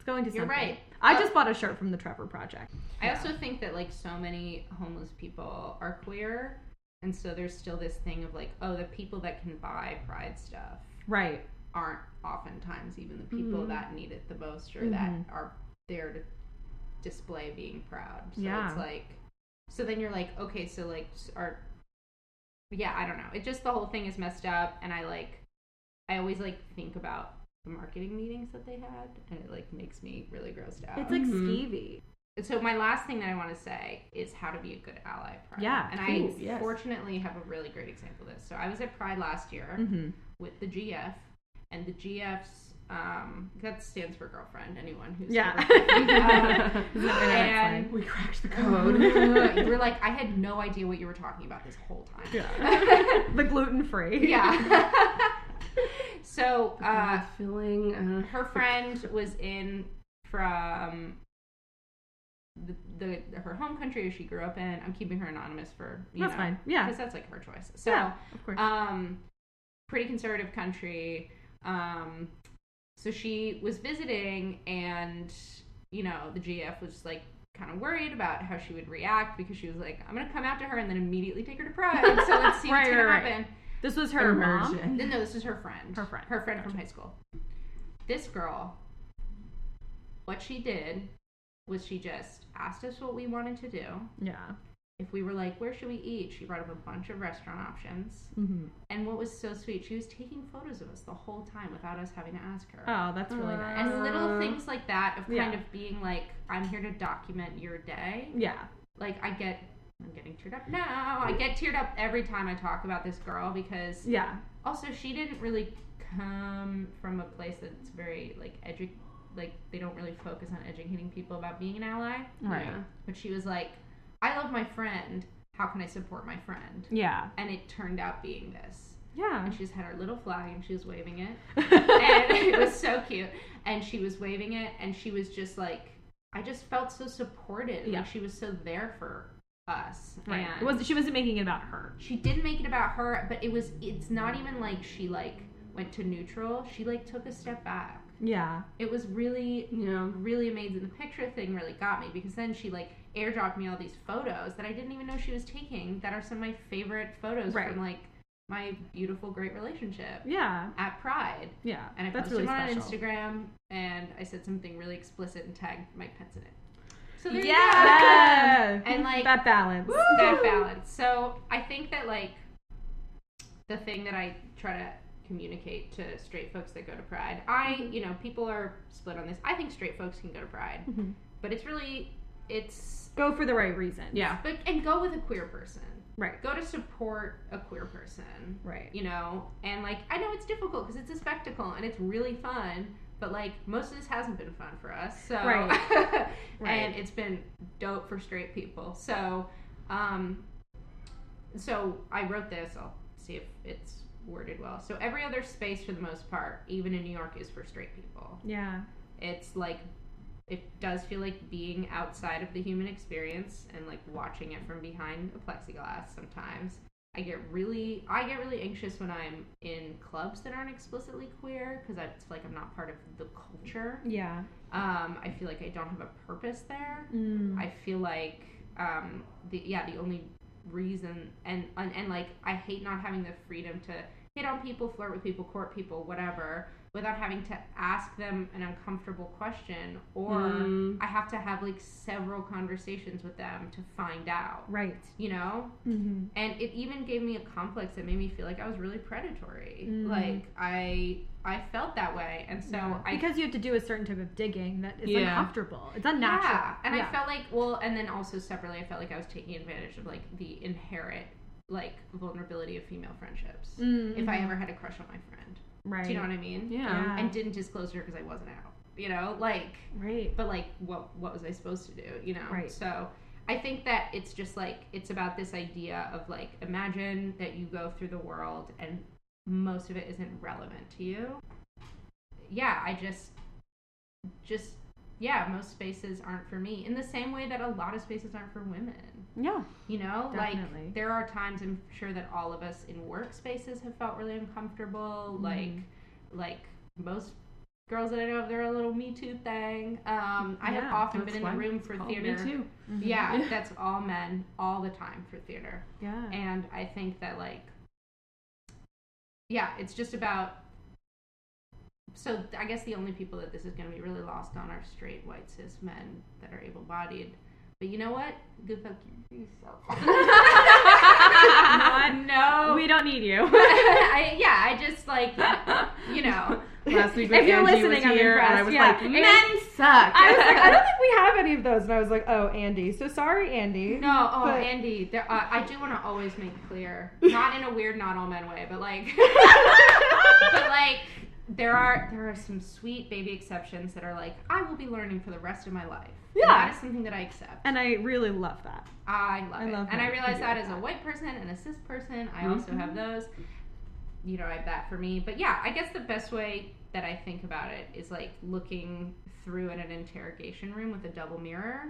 It's going to You're something. right. I Oh. just bought a shirt from the Trevor Project. i also think that like so many homeless people are queer and so there's still this thing of like oh the people that can buy pride stuff Right. Aren't oftentimes even the people Mhm. that need it the most or Mhm. that are there to display being proud. So Yeah. it's like so then you're like, okay, so like are yeah, I don't know. It just the whole thing is messed up and I like I always like think about the marketing meetings that they had and it like makes me really grossed out. It's like Mhm. skeevy. so my last thing that I want to say is how to be a good ally Pride. Yeah, And cool, I yes. fortunately have a really great example of this. So I was at Pride last year Mm-hmm. with the GF, and the GF's um, that stands for girlfriend. Anyone who's Yeah. ever- Is and we cracked the code. you were like, I had no idea what you were talking about this whole time. Yeah. the gluten free. yeah. so uh, filling. Uh, her friend was in from the, the her home country where she grew up in. I'm keeping her anonymous for you That's know, fine. Yeah. because that's like her choice. So. yeah. Of course. um pretty conservative country um so she was visiting and you know the gf was like kind of worried about how she would react because she was like i'm gonna come out to her and then immediately take her to pride so let's see what's gonna right, right. happen this was her mom. immersion. no, no this is her friend Her friend. her friend from high school this girl what she did was she just asked us what we wanted to do Yeah. If we were like where should we eat she brought up a bunch of restaurant options Mm-hmm. and what was so sweet, she was taking photos of us the whole time without us having to ask her. Oh, that's really Uh, nice. and little things like that of kind yeah. of being like, I'm here to document your day. Yeah. Like I get, I'm getting teared up now. I get teared up every time I talk about this girl because Yeah. also she didn't really come from a place that's very like edu, like they don't really focus on educating people about being an ally. Right. Yeah. But she was like, I love my friend. How can I support my friend? Yeah. And it turned out being this Yeah. and she just had her little flag and she was waving it and it was so cute and she was waving it and she was just like i just felt so supported Yeah. like she was so there for us right. and It was she wasn't making it about her. she didn't make it about her but it was it's not even like she like went to neutral she like took a step back Yeah. it was really you know, really amazing the picture thing really got me because then she like airdropped me all these photos that i didn't even know she was taking that are some of my favorite photos Right. from like my beautiful great relationship Yeah. at Pride. Yeah. And I that's posted really them on. Instagram and I said something really explicit and tagged Mike Pence in it. So there Yeah. you go. And like that balance. that balance. So I think that like the thing that I try to communicate to straight folks that go to Pride, I you know, people are split on this. I think straight folks can go to Pride. Mhm. But it's really it's Go for the right reason. Yeah. but and go with a queer person. Right. Go to support a queer person Right. you know and like i know it's difficult because it's a spectacle and it's really fun but like most of this hasn't been fun for us so Right. Right. and it's been dope for straight people so um so I wrote this. I'll see if it's worded well. So every other space, for the most part, even in New York, is for straight people. Yeah. It's like it does feel like being outside of the human experience and like watching it from behind a plexiglass sometimes. I get really I get really anxious when I'm in clubs that aren't explicitly queer because I feel like I'm not part of the culture. Yeah. Um, I feel like I don't have a purpose there. Mm. I feel like um, the yeah the only reason and, and and like I hate not having the freedom to hit on people, flirt with people, court people, whatever, without having to ask them an uncomfortable question or Mm. I have to have like several conversations with them to find out. Right. You know? Mm-hmm. And it even gave me a complex that made me feel like I was really predatory. Mm. Like I I felt that way. And so I because you have to do a certain type of digging that is Yeah. uncomfortable. It's unnatural. Yeah, and Yeah. I felt like well, and then also separately, I felt like I was taking advantage of like the inherent like vulnerability of female friendships. Mm, If I mhm. ever had a crush on my friend, right. do you know what I mean? Yeah. Yeah. And didn't disclose her because I wasn't out. You know, like, Right. but like, what what was I supposed to do? You know, Right. So I think that it's just like it's about this idea of like imagine that you go through the world and most of it isn't relevant to you. Yeah, I just just yeah, most spaces aren't for me. In the same way that a lot of spaces aren't for women. Yeah. You know, Definitely. like there are times I'm sure that all of us in workspaces have felt really uncomfortable. Like, like most girls that I know of, they're a little Me Too thing. Um, I have often been in the room for theater. Me too. Mhm. Yeah, Yeah. that's all men all the time for theater, Yeah. and I think that like, yeah, it's just about. So I guess the only people that this is going to be really lost on are straight white cis men that are able-bodied. But you know what? Good fuck you yourself. no. we don't need you. I, yeah, I just like you know. Last week when If you're Angie listening, was I'm here, and I impressed, was yeah. like, And- men suck. I was like, I don't think we have any of those, and I was like, oh, Andy. So sorry, Andy. No, oh But- Andy, there, uh, I do want to always make clear, not in a weird, not all men way, but like, but like, there are there are some sweet baby exceptions that are like, I will be learning for the rest of my life. And Yeah. that is something that I accept. And I really love that. I love I it, love and. I realize I that as a white person and a cis person, I also have Mm-hmm. those. You know, I have that for me. But yeah, I guess the best way that I think about it is like looking through in an interrogation room with a double mirror.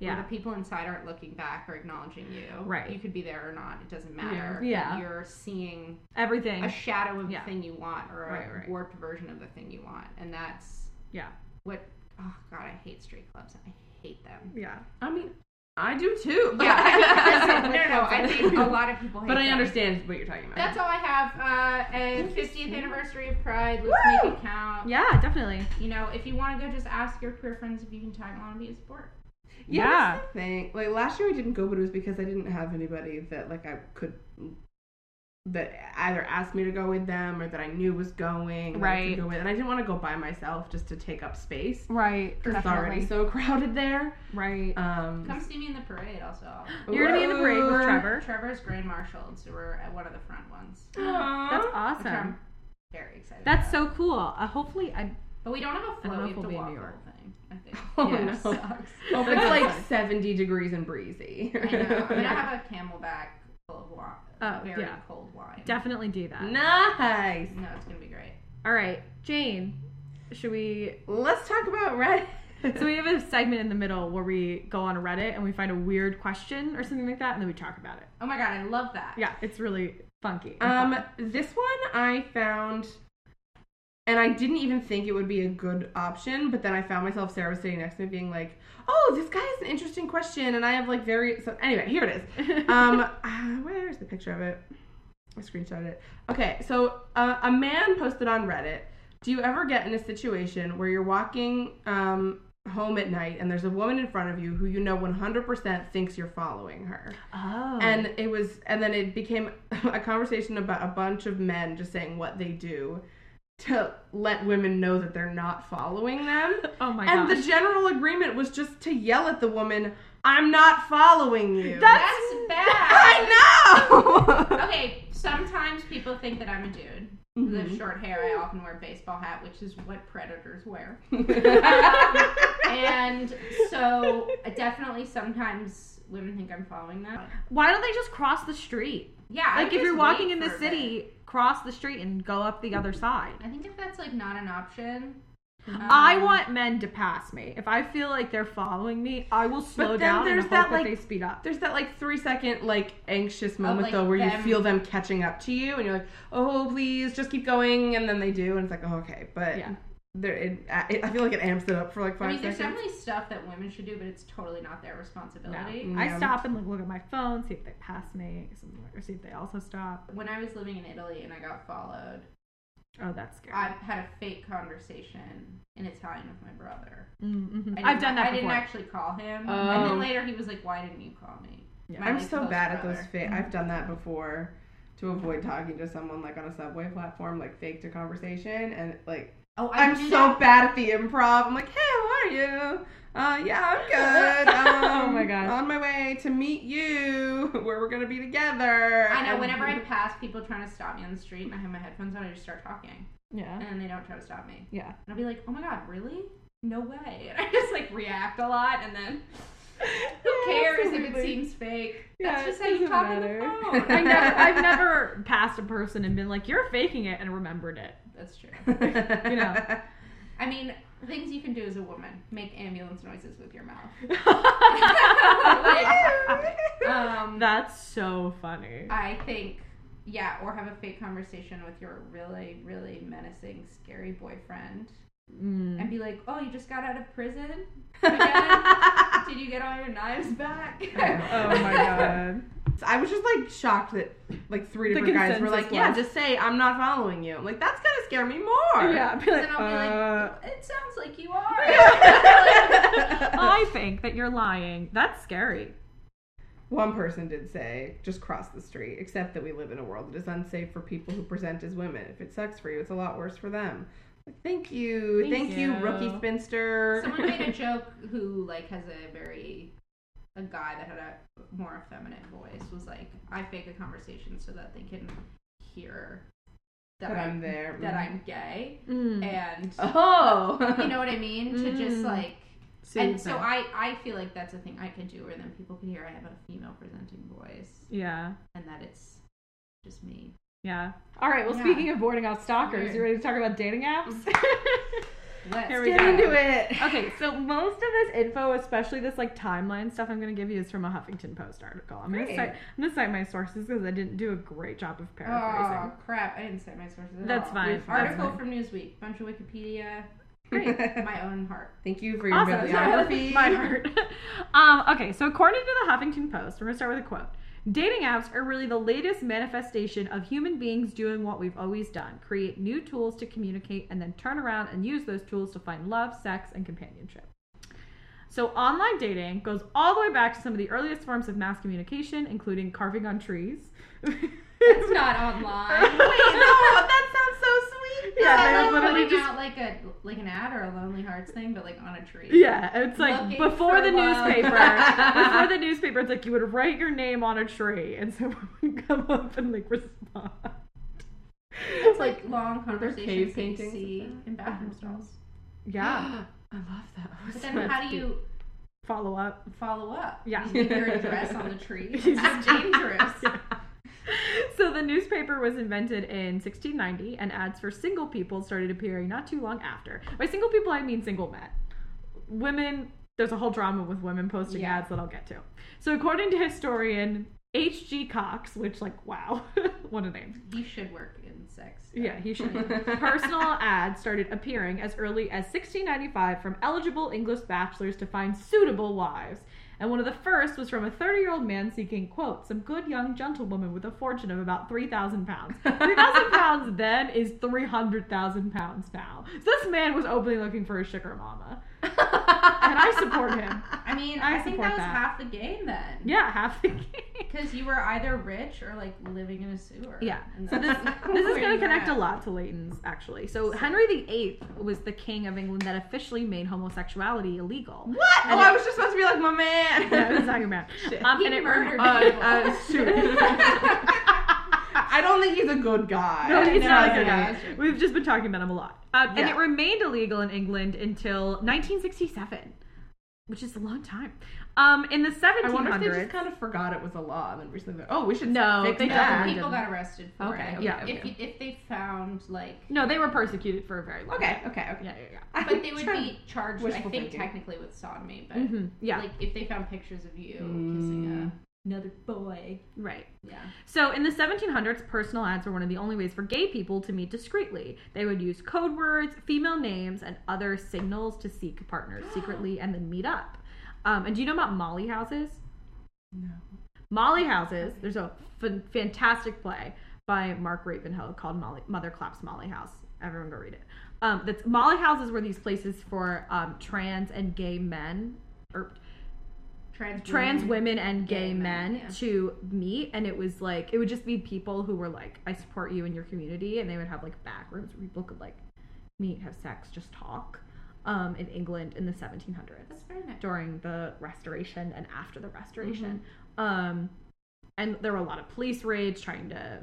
Where the people inside aren't looking back or acknowledging you. Right. You could be there or not. It doesn't matter. Yeah. You're seeing Everything. a shadow of Yeah. the thing you want or a Right, right. warped version of the thing you want. And that's Yeah. what, oh God, I hate straight clubs. I hate them. Yeah. I mean, I do too. Yeah. I think, no, no, I think a lot of people hate but I them. understand what you're talking about. That's all I have. Uh, a 50th anniversary of Pride. Let's Woo! make it count. Yeah, definitely. You know, if you want to go, just ask your queer friends if you can tag along and be a sport. Yeah, Yeah. thing. Like last year, I didn't go, but it was because I didn't have anybody that like I could that either asked me to go with them or that I knew was going. that I Right. Go with, and I didn't want to go by myself just to take up space. Right. It's already so crowded there. Right. Um, Come see me in the parade, also. You're gonna be in the parade with Ooh. Trevor. Trevor's grand marshal, so we're at one of the front ones. That's Aw. Which awesome. I'm very excited. That's about. so cool. Uh, hopefully, I. But we don't have a I don't float. know We if have we'll to be in walk New York. whole thing. I think. Oh Yeah. no! Sucks. Oh, it's like 70 degrees and breezy. I know. I'm gonna have a CamelBak full of wine. Oh, very yeah. cold wine. Definitely do that. nice. No, it's gonna be great. All right, Jane. Should we? Let's talk about Reddit. So we have a segment in the middle where we go on Reddit and we find a weird question or something like that, and then we talk about it. Oh my god, I love that. Yeah, it's really funky. Um, fun. this one I found, and I didn't even think it would be a good option, but then I found myself Sarah was sitting next to me, being like, "Oh, this guy has an interesting question," and I have like very so anyway. Here it is. Um, uh, where's the picture of it? I screenshot it. Okay, so uh, a man posted on Reddit. Do you ever get in a situation where you're walking um, home at night and there's a woman in front of you who you know 100% thinks you're following her? oh, and it was and then it became a conversation about a bunch of men just saying what they do to let women know that they're not following them oh my god. and gosh, the general agreement was just to yell at the woman i'm not following you That's- That's bad. i know okay, sometimes people think that I'm a dude. With Mhm. short hair, I often wear a baseball hat, which is what predators wear. And so, definitely sometimes women think I'm following them. Why don't they just cross the street? Yeah, Like would if you're walking in the city, bit. Cross the street and go up the other side. I think if that's like not an option. I um, want men to pass me. If I feel like they're following me, I will slow down there's and hope that, like- they speed up. There's that like three second like anxious moment like, though where you feel them catching up to you and you're like, oh please just keep going and then they do and it's like oh okay but Yeah. There it, it, I feel like it amps it up for like five. I five mean, there's seconds. definitely stuff that women should do, but it's totally not their responsibility. No. I stop and like look at my phone, see if they pass me, or see if they also stop. When I was living in Italy and I got followed, Oh, that's scary. I had a fake conversation in Italian with my brother. Mm-hmm. I I've done didn't- that I didn't before. actually call him, Oh. and then later he was like, "Why didn't you call me?" Yeah. My, I'm like, so close bad at those fake. I've done that before to avoid talking to someone like on a subway platform, like faked a conversation and like Oh, I I'm so that. bad at the improv. I'm like, hey, how are you? Uh, yeah, I'm good. Um, Oh my gosh. On my way to meet you, where we're gonna be together. I know. And- Whenever I pass people trying to stop me on the street and I have my headphones on, I just start talking, Yeah. and then they don't try to stop me. Yeah. And I'll be like, "Oh my god, really? No way!" And I just like react a lot, and then cares if it absolutely. seems fake? Yeah, That's just it how you doesn't talk matter. on the phone. I never, I've never passed a person and been like, "You're faking it," and remembered it. That's true. You know. I mean, things you can do as a woman: make ambulance noises with your mouth. Um, That's so funny. I think, yeah, or have a fake conversation with your really, really menacing, scary boyfriend, Mm. and be like, "Oh, you just got out of prison again? Did you get all your knives back?" Oh my god. I was just like shocked that like three The different guys were like, yeah, was- just say I'm not following you. I'm like that's gonna scare me more. Yeah, be like, then I'll be uh, like, "It sounds like you are." I think that you're lying. That's scary. One person did say, just cross the street, except that we live in a world that is unsafe for people who present as women. If it sucks for you, it's a lot worse for them. Like, thank you. Thank Thank, you. you. rookie spinster. Someone made a joke who like has a very a guy that had a more effeminate voice was like, "I fake a conversation so that they can hear that, that I'm, I'm there. that Mhm. I'm gay." Mm. And Oh. you know what I mean? To just Mm. like Soothe and so. I I feel like that's a thing I could do where then people could hear I have a female presenting voice Yeah. and that it's just me. Yeah. All right. Well, Yeah. speaking of boarding out stalkers, Weird. you ready to talk about dating apps? Let's Here we Get go. into it. okay, so most of this info, especially this like timeline stuff, I'm going to give you is from a Huffington Post article. I'm going to cite I'm going to cite my sources because I didn't do a great job of paraphrasing. Oh crap! I didn't cite my sources. At That's all. fine. That's Article fine. from Newsweek, bunch of Wikipedia, Great. my own heart. Thank you for your Awesome. bibliography. My heart. um, okay, so according to the Huffington Post, we're going to start with a quote. Dating apps are really the latest manifestation of human beings doing what we've always done create new tools to communicate and then turn around and use those tools to find love, sex, and companionship. So, online dating goes all the way back to some of the earliest forms of mass communication, including carving on trees. That's not online. Wait, no, that sounds so. Yeah, that like literally putting just- out like a like an ad or a Lonely Hearts thing, but like on a tree. Yeah, it's like before the love. newspaper. before the newspaper, it's like you would write your name on a tree, and someone would come up and like respond. It's like long conversations you see in bathroom uh-huh. stalls. Yeah, I love those. But then how do you follow up. follow up? Yeah. You leave your address on the tree. It's dangerous. So the newspaper was invented in 1690, and ads for single people started appearing not too long after. By single people, I mean single men. Women, there's a whole drama with women posting Yeah. ads that I'll get to. So according to historian H.G. Cocks, which like wow, what a name. He should work in sex. Yeah, he should. Personal ads started appearing as early as 1695 from eligible English bachelors to find suitable wives. And one of the first was from a 30 year old man seeking, quote, some good young gentlewoman with a fortune of about 3,000 pounds. 3,000 pounds then is 300,000 pounds now. So this man was openly looking for a sugar mama. And I support him. I mean, I I, think that was that. half the game then. Yeah, half the game. Because you were either rich or like living in a sewer. Yeah. So this this is going to you're connect a lot to Leighton's actually. So Henry VIII was the king of England that officially made homosexuality illegal. What? Oh, And I was just supposed to be like my man. No, it's not your man. Shit. Um, He and it murdered Uh, people. uh, shoot. I don't think he's a good guy. No, he's No, not a good no, guy. that's. We've just been talking about him a lot. Um, And it remained illegal in England until 1967. which is a long time. Um, in the I wonder if they 1700s, just kind of forgot it was a law and then recently they're oh we should No, fix they that. people didn't. got arrested for Okay, it. okay, Yeah. okay. If, you- if they found like, no, they were persecuted for a very long Okay, time. okay, okay. Yeah, yeah, I but they would be charged. I think thinking. technically with sodomy, but yeah. hmm Yeah, like if they found pictures of you Mm. kissing a, another boy, right. yeah. So in the 1700s, personal ads were one of the only ways for gay people to meet discreetly. They would use code words, female names, and other signals to seek partners secretly and then meet up. Um, and do you know about Molly houses? No. Molly houses. There's a f- fantastic play by Mark Ravenhill called Molly, Mother Claps Molly House. Everyone go read it. Um, that's Molly houses were these places for um, trans and gay men or Trans trans women and gay, Gay men, men, yeah. to meet and it was like it would just be people who were like i support you in your community and they would have like back rooms where people could like meet have sex just talk um, in england in the 1700s That's very nice. during the restoration and after the restoration um, and there were a lot of police raids trying to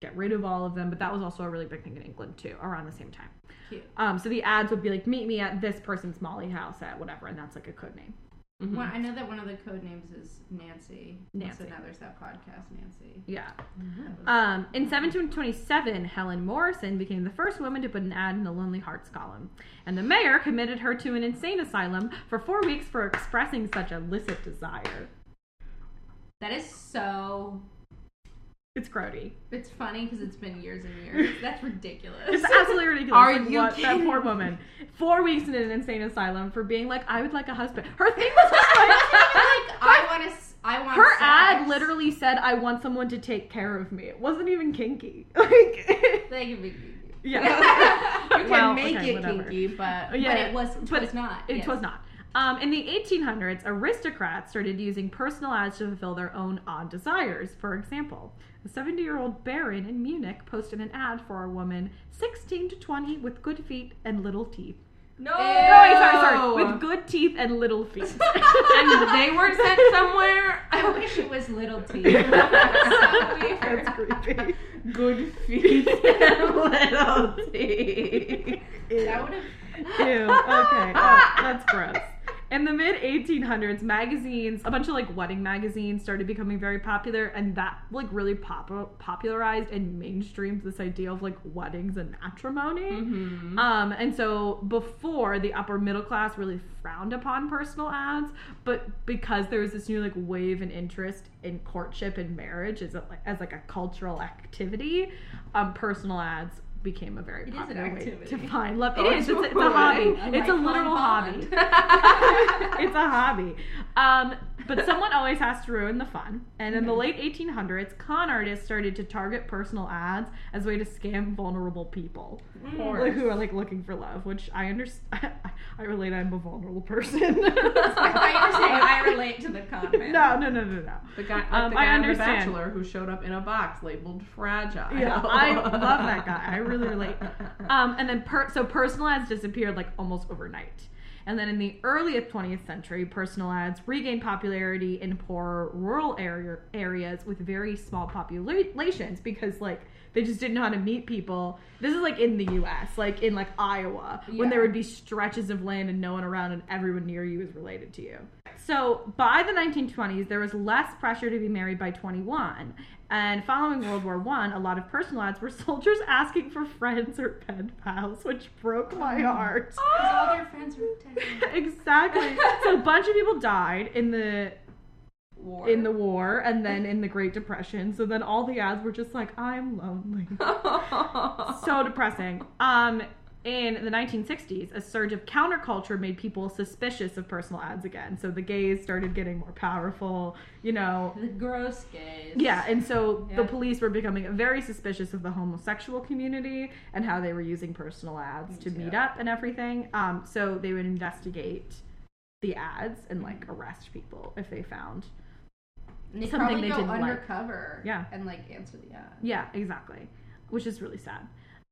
get rid of all of them but that was also a really big thing in england too around the same time Cute. um, so the ads would be like meet me at this person's molly house at whatever and that's like a code name Mhm. One, I know that one of the code names is Nancy. Nancy. So now there's that podcast, Nancy. yeah was- Um, in 1727, Helen Morrison became the first woman to put an ad in the Lonely Hearts column, and the mayor committed her to an insane asylum for four weeks for expressing such illicit desire. that is so. It's grody. It's funny because it's been years and years. That's ridiculous. It's absolutely ridiculous. Are Like, you what- that poor woman? Four weeks in an insane asylum for being like, I would like a husband. Her thing was like, like I want to. I want. her sex. ad literally said, "I want someone to take care of me." It wasn't even kinky. Like, They can be. yeah. You can Well, make okay, it whatever. kinky, but Yeah, but it was. It was not. It yes. was not. Um, in the 1800s, aristocrats started using personal ads to fulfill their own odd desires. For example, a 70 year old baron in Munich posted an ad for a woman 16 to 20 with good feet and little teeth. No. No, wait, sorry, sorry. With good teeth and little feet. and they were sent somewhere. I wish it was little teeth. so. That's creepy. Good feet and little teeth. That would have. Ew. Okay. Oh, that's gross. In the mid 1800s, magazines, a bunch of like wedding magazines, started becoming very popular, and that like really pop- popularized and mainstreamed this idea of like weddings and matrimony. Mhm. Um, and so before the upper middle class really frowned upon personal ads, but because there was this new like wave and interest in courtship and marriage as a, as like a cultural activity, um, personal ads became a very It popular way to find love. It Oh, is. it's It's, a hobby. It's a literal hobby. it's a hobby. Um, but someone always has to ruin the fun. And in the late 1800s, con artists started to target personal ads as a way to scam vulnerable people like, who are like looking for love. Which I understand. I relate. I'm a vulnerable person. I thought you were saying I relate to the con man. no, no, no, no, no. The guy, like Um, the I guy The. Bachelor who showed up in a box labeled fragile. Yeah, I love that guy. I really relate. Um, and then per- so personal ads disappeared like almost overnight. And then in the early 20th century, personal ads regained popularity in poor rural area areas with very small populations because like they just didn't know how to meet people. This is like in the U.S., like in like Iowa, when there would be stretches of land and no one around, and everyone near you is related to you. So by the 1920s, there was less pressure to be married by 21. And following World War One, a lot of personal ads were soldiers asking for friends or pen pals, which broke my heart. Because all their friends were dead. exactly. So a bunch of people died in the War. in the war and then in the Great Depression. So then all the ads were just like, I'm lonely. so depressing. Um, in the 1960s, a surge of counterculture made people suspicious of personal ads again. So the gays started getting more powerful, you know. the gross gays. Yeah, and so the police were becoming very suspicious of the homosexual community and how they were using personal ads to Me meet up and everything. Um, so they would investigate the ads and like arrest people if they found And they something they go didn't like. undercover. Yeah. And like answer the ad. Yeah, exactly. Which is really sad.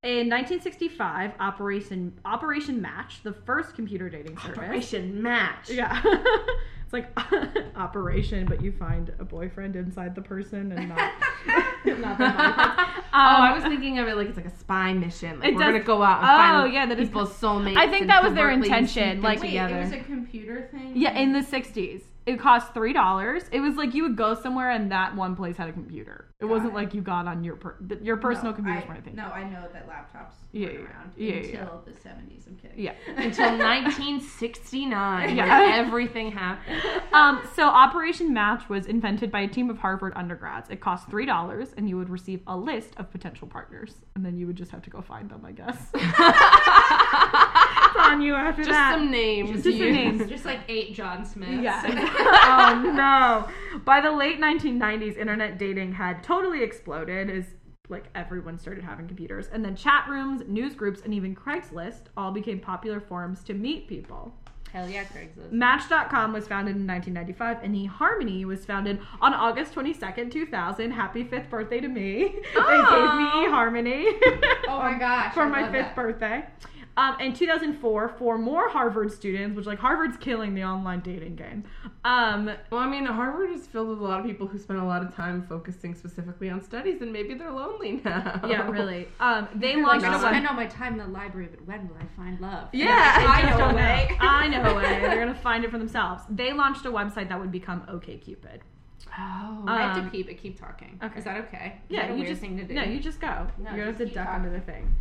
In 1965, Operation Operation Match, the first computer dating service. Operation Match. Yeah. It's like operation, but you find a boyfriend inside the person and not not the boyfriend. oh, I Um, was thinking of it like it's like a spy mission. Like It we're does- gonna go out and Oh, find yeah, that is- people's soulmates. I think that was their intention, like- Wait, together. it was a computer thing. Yeah, in the 60s. It cost three dollars. It was like you would go somewhere and that one place had a computer. It Got wasn't it. like you got on your per- your personal No, computers I, or anything. No, I know that laptops Yeah, weren't yeah, around yeah, until yeah. the 70s. I'm kidding. Yeah. until 1969. Yeah. everything happened. Um, so Operation Match was invented by a team of Harvard undergrads. It cost three dollars, and you would receive a list of potential partners, and then you would just have to go find them. I guess. it's on you after Just that. some names. Just some names. Just like eight John Smiths. Yeah. oh no. By the late 1990s, internet dating had totally exploded as like everyone started having computers. And then chat rooms, news groups, and even Craigslist all became popular forums to meet people. Hell yeah, Craigslist. Match.com was founded in 1995, and eHarmony was founded on August 22nd, 2000. Happy fifth birthday to me. They gave me Aw. eHarmony. Oh my gosh, For I my love fifth that. birthday. Um, in 2004, four more Harvard students, which like Harvard's killing the online dating game. Um, Well, I mean, Harvard is filled with a lot of people who spend a lot of time focusing specifically on studies, and maybe they're lonely now. yeah, really. Um, they You're launched like, a I web- spend all my time in the library, but when will I find love? Yeah, I just know a don't way. I know a way. They're gonna find it for themselves. They launched a website that would become OkCupid. Oh. I have Um, to pee, but keep talking. okay. Is that okay? Is Yeah, that a you weird just thing to do? no, you just go. No, You're gonna have to duck talking. under the thing.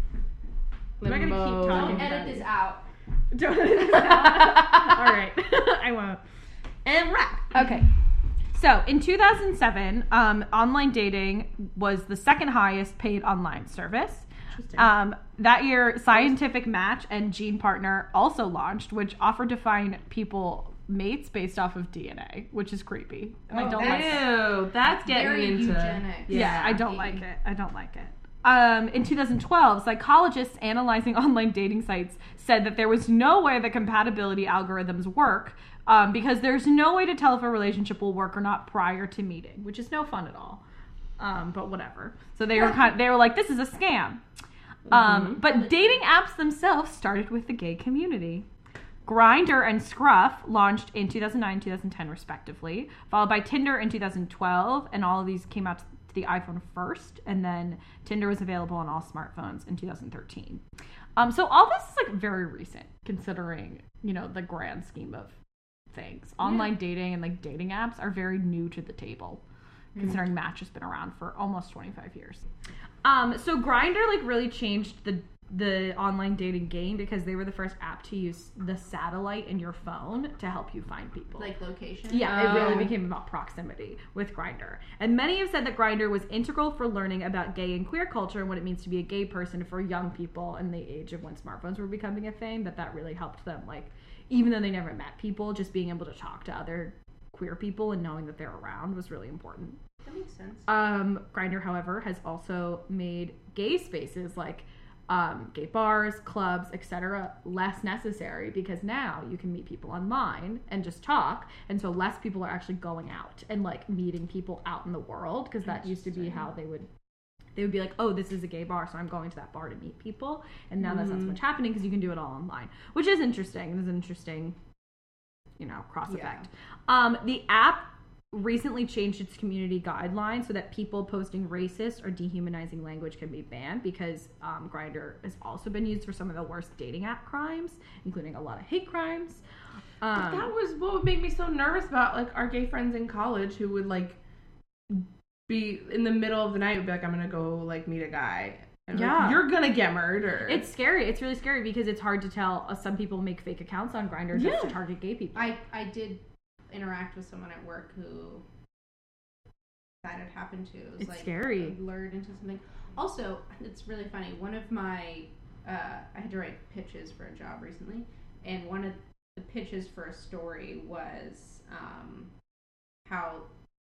I'm not gonna keep Limbo. talking. Don't edit this out. Don't edit this out. All right, I won't. and wrap. Okay. So in 2007, um, online dating was the second highest paid online service. Um, that year, Scientific Match and Gene Partner also launched, which offered to find people mates based off of DNA, which is creepy. And I Oh, don't that's- like it. Ew, that's getting Very into eugenics. Yeah, I don't like it. I don't like it. Um, in 2012, psychologists analyzing online dating sites said that there was no way the compatibility algorithms work um, because there's no way to tell if a relationship will work or not prior to meeting, which is no fun at all. Um, but whatever. So they were kind they were like, this is a scam. Um, but dating apps themselves started with the gay community. Grindr and Scruff launched in 2009 2010 respectively, followed by Tinder in 2012, and all of these came out to the iPhone first, and then Tinder was available on all smartphones in 2013. Um, so all this is like very recent, considering you know the grand scheme of things. Online dating and like dating apps are very new to the table, considering Match has been around for almost 25 years. Um, so Grindr like really changed the the online dating game because they were the first app to use the satellite in your phone to help you find people. Like location. Yeah, it really Oh. became about proximity with Grindr. And many have said that Grindr was integral for learning about gay and queer culture and what it means to be a gay person for young people in the age of when smartphones were becoming a thing, that that really helped them like even though they never met people, just being able to talk to other queer people and knowing that they're around was really important. That makes sense. Um, Grindr, however, has also made gay spaces like um, gay bars, clubs, etc., less necessary because now you can meet people online and just talk, and so less people are actually going out and like meeting people out in the world because that used to be how they would. They would be like, "Oh, this is a gay bar, so I'm going to that bar to meet people," and now that's not so much happening because you can do it all online, which is interesting. It is an interesting, you know, cross Yeah. effect. Um, the app recently changed its community guidelines so that people posting racist or dehumanizing language can be banned because um, Grindr has also been used for some of the worst dating app crimes, including a lot of hate crimes. Um, that was what would make me so nervous about like our gay friends in college who would like be in the middle of the night would be like, I'm gonna go like meet a guy. And like, Yeah. you're gonna get murdered. it's scary. It's really scary because it's hard to tell. Uh, some people make fake accounts on Grindr just to target gay people. I I did interact with someone at work who that had happened to. It was It's like scary. lured into something. Also, it's really funny. One of my uh, I had to write pitches for a job recently, and one of the pitches for a story was um, how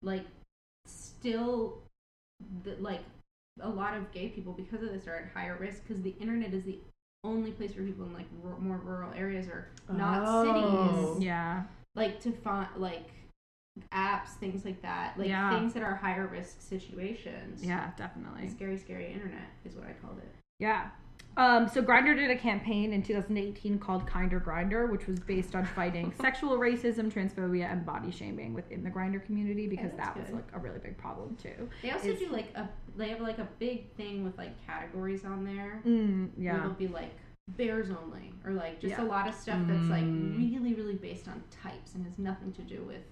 like still the, like a lot of gay people because of this are at higher risk because the internet is the only place where people in like r- more rural areas or not Oh. cities yeah. Like to find like apps things like that like Yeah. things that are higher risk situations Yeah, the definitely. scary scary internet is what i called it Yeah. Um, so Grindr did a campaign in 2018 called Kinder Grindr, which was based on fighting sexual racism, transphobia, and body shaming within the Grindr community because that was like a really big problem too. They also Is- do like a they have like a big thing with like categories on there. Mm, yeah. they'll be like bears only or like just Yeah. a lot of stuff that's like Mm. really really based on types and has nothing to do with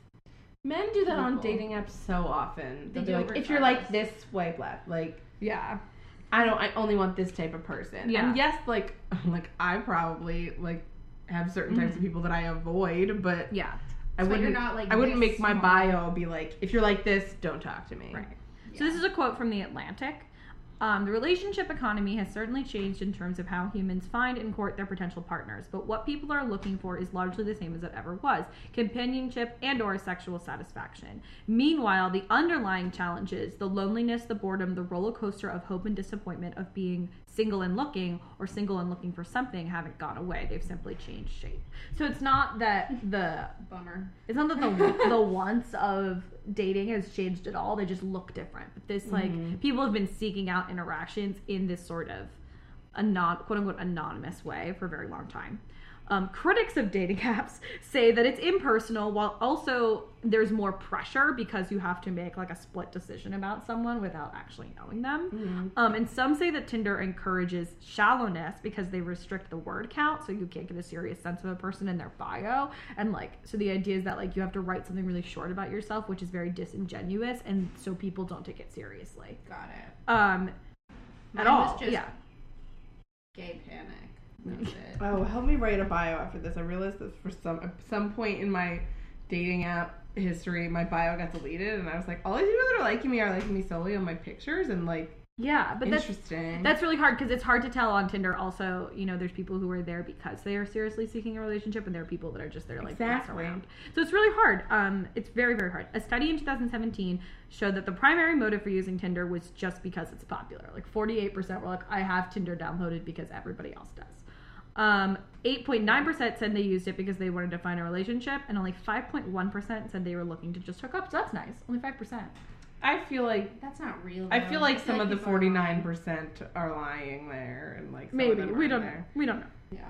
Men do that on dating apps so often. They They'll be do like, if you're like this, swipe left. Like, Yeah. I don't. I only want this type of person. Yeah. And yes, like, like I probably like have certain types of people that I avoid, but Yeah. I So you're wouldn't. not, like, I wouldn't this make my bio be like, if you're like this, don't talk to me. Right. So this is a quote from the Atlantic. Um, the relationship economy has certainly changed in terms of how humans find and court their potential partners, but what people are looking for is largely the same as it ever was: companionship and/or sexual satisfaction. Meanwhile, the underlying challenges, the loneliness, the boredom, the roller coaster of hope and disappointment of being single and looking or single and looking for something haven't gone away. They've simply changed shape. So it's not that the bummer. it's not that the the wants of dating has changed at all. They just look different. But this like mm-hmm. people have been seeking out interactions in this sort of anon quote unquote anonymous way for a very long time. Um, critics of dating apps say that it's impersonal, while also there's more pressure because you have to make like a split decision about someone without actually knowing them. Um, and some say that Tinder encourages shallowness because they restrict the word count, so you can't get a serious sense of a person in their bio. And like, so the idea is that like you have to write something really short about yourself, which is very disingenuous, and so people don't take it seriously. Got it. Um, Mine at all, yeah. gay panic. That's it. Oh, help me write a bio after this. I realized that for some at some point in my dating app history, my bio got deleted, and I was like, all these people that are liking me are liking me solely on my pictures, and like, Yeah, but interesting. That's really hard because it's hard to tell on Tinder. Also, you know, there's people who are there because they are seriously seeking a relationship, and there are people that are just there like Exactly. around. So it's really hard. Um, it's very very hard. A study in 2017 showed that the primary motive for using Tinder was just because it's popular. Like 48% were like, I have Tinder downloaded because everybody else does. Um, 8.9% said they used it because they wanted to find a relationship, and only 5.1% said they were looking to just hook up. So that's nice. Only 5%. I feel like That's not real. I feel like some of the people are forty lying. nine percent are lying there, and like some of Maybe them we aren't don't know. We don't know. Yeah.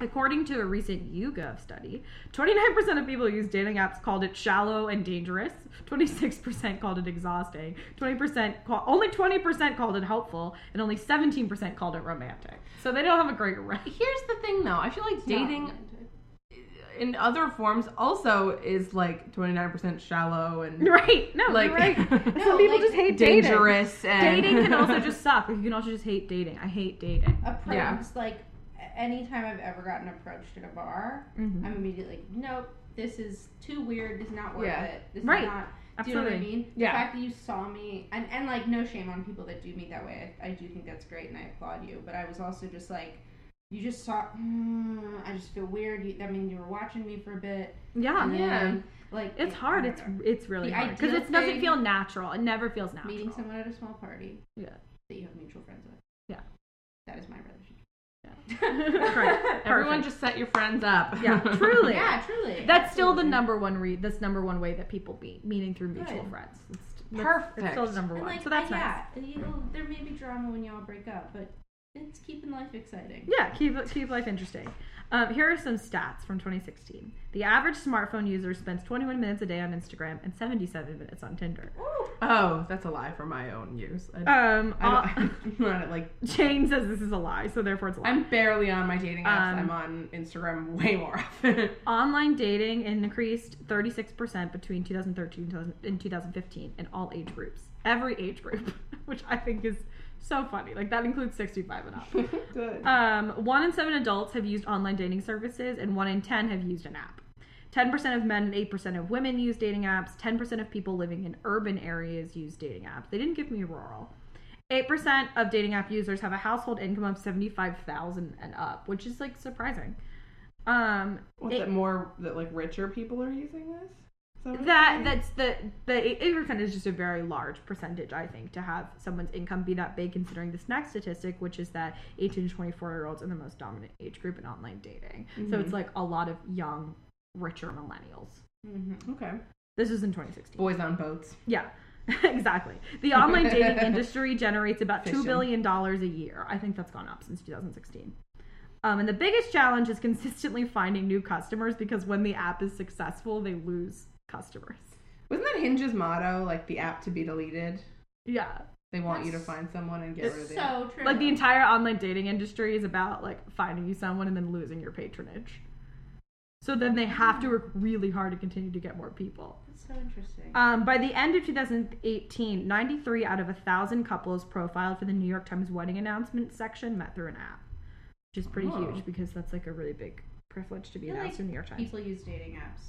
According to a recent YouGov study, 29% of people who use dating apps called it shallow and dangerous. 26% called it exhausting. 20% call, only 20% called it helpful, and only 17% called it romantic. So they don't have a great array. Here's the thing, though. I feel like dating romantic. in other forms also is like twenty nine percent shallow and Right? No, Like- you're right. Some No, people like, just hate dating dangerous and dating. Dating can also just suck. Like, you can also just hate dating. I hate dating. approach Yeah. like anytime I've ever gotten approached at a bar, Mhm. I'm immediately like, nope, this is too weird. This is not worth Yeah. it. This Right. is not. Do you know what I mean? Yeah. The fact that you saw me, and, and like, no shame on people that do me that way. I, I do think that's great, and I applaud you. But I was also just like, you just saw. Mm, I just feel weird. You, I mean, you were watching me for a bit. Yeah. and Yeah. Like It's I hard. It's it's really The hard because it doesn't feel natural. It never feels natural. meeting someone at a small party. Yeah. That you have mutual friends with. Yeah. That is my relationship. Right. Everyone just set your friends up. Yeah, truly. Yeah, truly. That's still the number one re That's number one way that people meet, meeting through mutual Good. friends. It's, Perfect. It's still the number one. like, so that's uh, nice. yeah, you there may be drama when y'all break up, but it's keeping life exciting. Yeah, keep keep life interesting. Um, here are some stats from 2016. The average smartphone user spends 21 minutes a day on Instagram and 77 minutes on Tinder. Oh, that's a lie for my own use. I, Um, I uh, don't, I'm not at, like Jane says this is a lie, so therefore it's a lie. I'm barely on my dating apps. Um, I'm on Instagram way more often. Online dating increased 36% between 2013 and 2015 in all age groups. Every age group, which I think is so funny. Like that includes 65 and up. Good. Um, one in seven adults have used online dating services, and one in 10 have used an app. 10% of men and 8% of women use dating apps. 10% of people living in urban areas use dating apps. They didn't give me rural. 8% of dating app users have a household income of 75,000 and up, which is like surprising. Um, it- it more that like richer people are using this? That that that's the the eight percent is just a very large percentage, I think, to have someone's income be that big. Considering this next statistic, which is that eighteen to twenty four year olds are the most dominant age group in online dating. So it's Mhm. like a lot of young, richer millennials. Mm-hmm. okay. This is in twenty sixteen. Boys on boats. Yeah. exactly. The online dating industry generates about $2 billion a year. I think that's gone up since 2016. Um, and the biggest challenge is consistently finding new customers because when the app is successful, they lose customers. Wasn't that Hinge's motto, like the app to be deleted? Yeah. They want you to find someone and get rid of It's the app. so true. Like the entire online dating industry is about like finding you someone and then losing your patronage. So then they have to work really hard to continue to get more people. That's so interesting. Um, by the end of 2018, 93 out of a thousand couples profiled for the New York Times wedding announcement section met through an app, which is pretty Oh. huge because that's like a really big privilege to be announced like through New York Times. People use dating apps.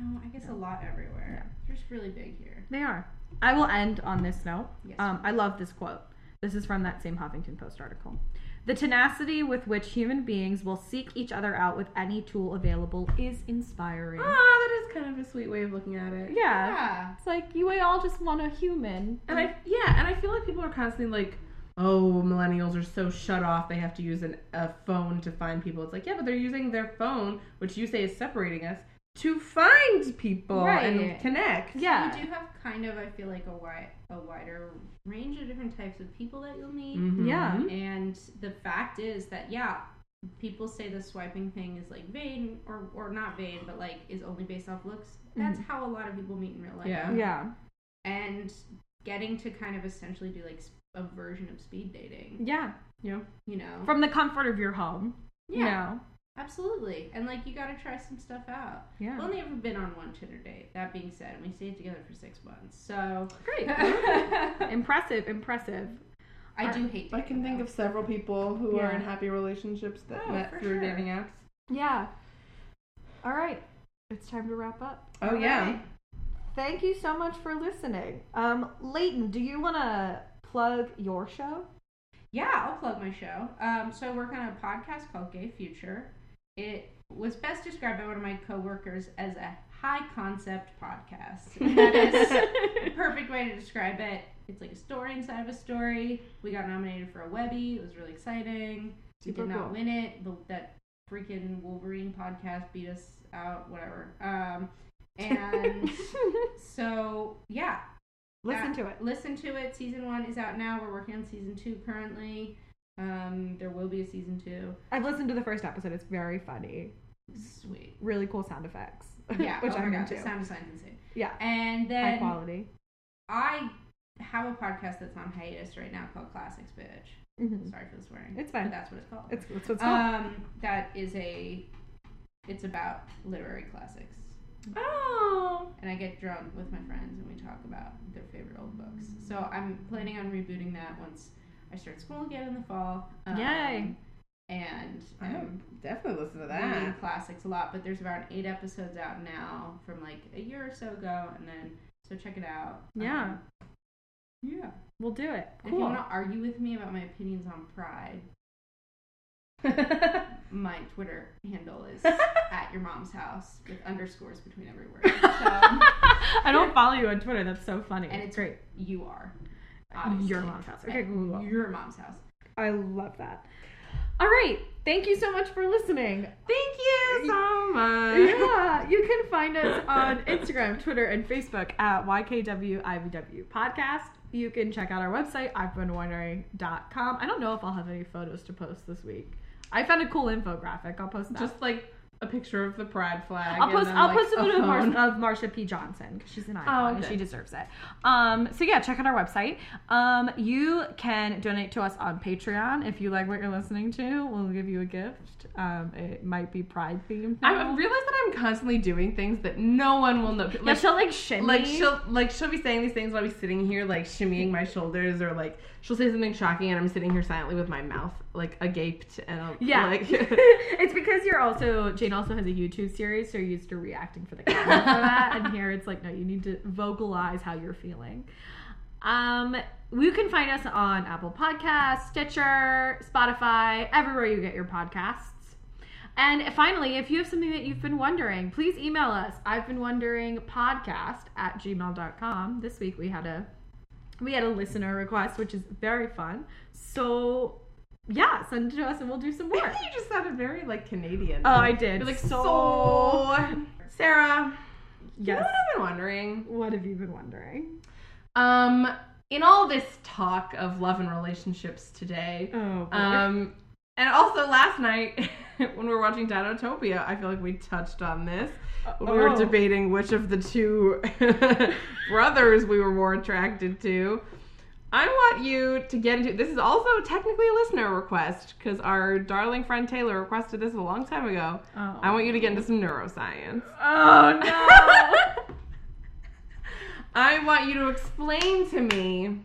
Oh, I guess a lot everywhere. They're just really big here. They are. I will end on this note. Yes. Um, I love this quote. This is from that same Huffington Post article. The tenacity with which human beings will seek each other out with any tool available is inspiring. Ah, that is kind of a sweet way of looking at it. Yeah. Yeah. It's like you all just want a human. And I yeah, and I feel like people are constantly like, oh, millennials are so shut off. They have to use an, a phone to find people. It's like yeah, but they're using their phone, which you say is separating us, to find people Right. and connect. yeah. You do have kind of, I feel like, a wide, a wider range of different types of people that you'll meet. Mhm. Yeah. And the fact is that, yeah, people say the swiping thing is like vain or, or not vain, but like is only based off looks. That's how a lot of people meet in real life. Yeah. Yeah. And getting to kind of essentially do like a version of speed dating, Yeah. Yeah. you know? From the comfort of your home. yeah, You know? Absolutely. And like you got to try some stuff out. Yeah. I've only ever been on one Tinder date. That being said, we stayed together for six months. So Great. impressive, impressive, impressive. do hate. I can think of several people who are Yeah. in happy relationships that Oh, met for through sure. dating apps. Yeah. All right. It's time to wrap up. Oh All yeah. right. Thank you so much for listening. Um, Leighton, do you want to plug your show? Yeah, I'll plug my show. Um, so I work on a podcast called Gay Future. It was best described by one of my coworkers as a high concept podcast. And that is the perfect way to describe it. It's like a story inside of a story. We got nominated for a Webby. It was really exciting. Super we did not cool. win it. The, that freaking Wolverine podcast beat us out. Whatever. Um, and so yeah, Listen uh, to it. Listen to it. Season one is out now. We're working on season two currently. Um, there will be a season two. I've listened to the first episode. It's very funny. Sweet. Really cool sound effects. Yeah. which oh I'm into. sound design's insane. Yeah. And then High quality. I have a podcast that's on hiatus right now called Classics Bitch. Mhm. Sorry for the swearing. It's fine. But that's what it's called. It's, it's what's called. um, that is a. It's about literary classics. Oh. and I get drunk with my friends and we talk about their favorite old books. So I'm planning on rebooting that once I start school again in the fall. Um, Yay. And I um, would definitely listen to reading that. classics a lot, but there's about eight episodes out now from like a year or so ago, and then so check it out. Yeah. Um, yeah. We'll do it. If you want to argue with me about my opinions on Pride, my Twitter handle is at your mom's house with underscores between every word. So I don't follow you on Twitter. That's so funny. and it's great. You are. Obviously. Your mom's house. Okay, cool. Your mom's house. I love that. All right. Thank you so much for listening. Thank you so much. yeah, you can find us on Instagram, Twitter, and Facebook at YKWIBW Podcast. You can check out our website, wondering.com. I don't know if I'll have any photos to post this week. I found a cool infographic. I'll post that. Just like a picture of the pride flag. I'll post. then, I'll like, post a photo of. Mar- of Marsha P. Johnson because she's an icon and she deserves it. Um, so yeah, check out our website. Um, you can donate to us on Patreon if you like what you're listening to. We'll give you a gift. Um, it might be Pride themed. I realize that I'm constantly doing things that no one will know. yeah, she'll like shimmy. like she'll like she'll be saying these things while I'm sitting here like shimmying my shoulders or like she'll say something shocking and I'm sitting here silently with my mouth like agaped and I'll, Yeah. like it's because you're also Jane also has a YouTube series, so you're used to reacting for the camera for that. And here it's like, no, you need to vocalize how you're feeling. Um, you can find us on Apple Podcasts, Stitcher, Spotify, everywhere you get your podcasts. And finally, if you have something that you've been wondering, please email us. I've been wondering podcast at gmail.com. This week we had a we had a listener request, which is very fun. So yeah, send it to us and we'll do some more. you just sounded very like Canadian. Oh, I did. You're like So- so. Sarah, you know Yes. what I've been wondering? What have you been wondering? Um, in all this talk of love and relationships today, Oh, boy. um, and also last night when we were watching Dinotopia, I feel like we touched on this. We were Oh. debating which of the two brothers we were more attracted to. I want you to get into this is also technically a listener request because our darling friend Taylor requested this a long time ago. Oh. I want you to get into some neuroscience. Oh no. I want you to explain to me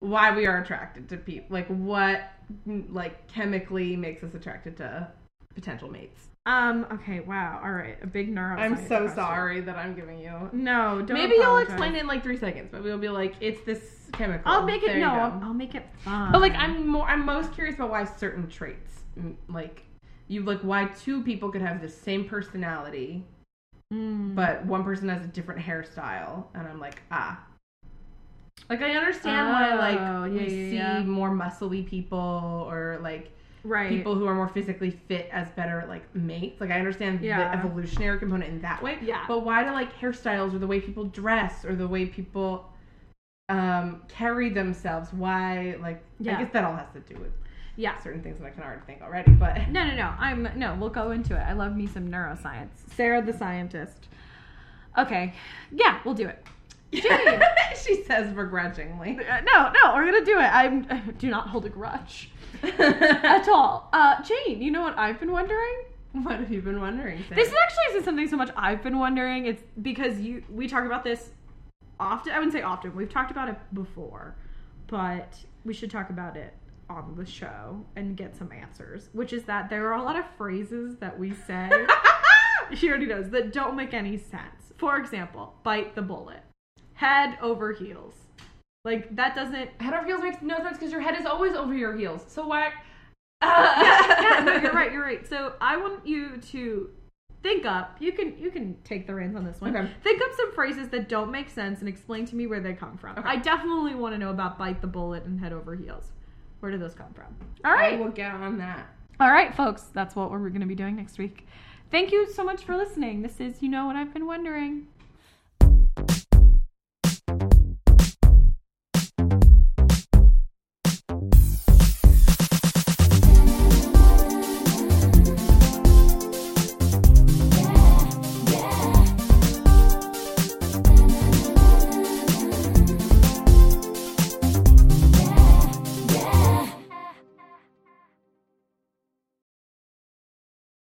why we are attracted to people. Like what like chemically makes us attracted to potential mates. Um. Okay. Wow. All right. A big neuroscience. I'm so question. sorry that I'm giving you. No. Don't Maybe you'll explain it in like three seconds, but we'll be like, it's this chemical. I'll make it. There No. I'll, I'll make it fun. But like, I'm more. I'm most curious about why certain traits, mm, like you like why two people could have the same personality, Mm. but one person has a different hairstyle, and I'm like, ah. Like I understand why Oh, like yeah, we yeah, see yeah. more muscly people or like right. people who are more physically fit as better like mates. Like I understand Yeah. the evolutionary component in that way. Yeah. But why do like hairstyles or the way people dress or the way people um carry themselves? Why like Yeah. I guess that all has to do with Yeah. certain things that I can already think already. But No, no, no. I'm no. We'll go into it. I love me some neuroscience. Sarah, the scientist. Okay. Yeah, we'll do it. She says begrudgingly. Uh, no, no. We're gonna do it. I'm. Do not hold a grudge at all. Uh, Jane, you know what I've been wondering? what have you been wondering? Sarah? This actually isn't something so much I've been wondering. It's because you we talk about this often. I wouldn't say often. We've talked about it before, but we should talk about it on the show and get some answers. Which is that there are a lot of phrases that we say. she already knows that don't make any sense. For example, bite the bullet, head over heels. Like that doesn't. head over heels makes no sense because your head is always over your heels. So why? Uh. yeah, no, you're right. You're right. So I want you to think up. You can you can take the reins on this one. Okay. Think up some phrases that don't make sense and explain to me where they come from. Okay. I definitely want to know about bite the bullet and head over heels. Where did those come from? All right, I will get on that. All right, folks. That's what we're going to be doing next week. Thank you so much for listening. This is You Know What I've Been Wondering.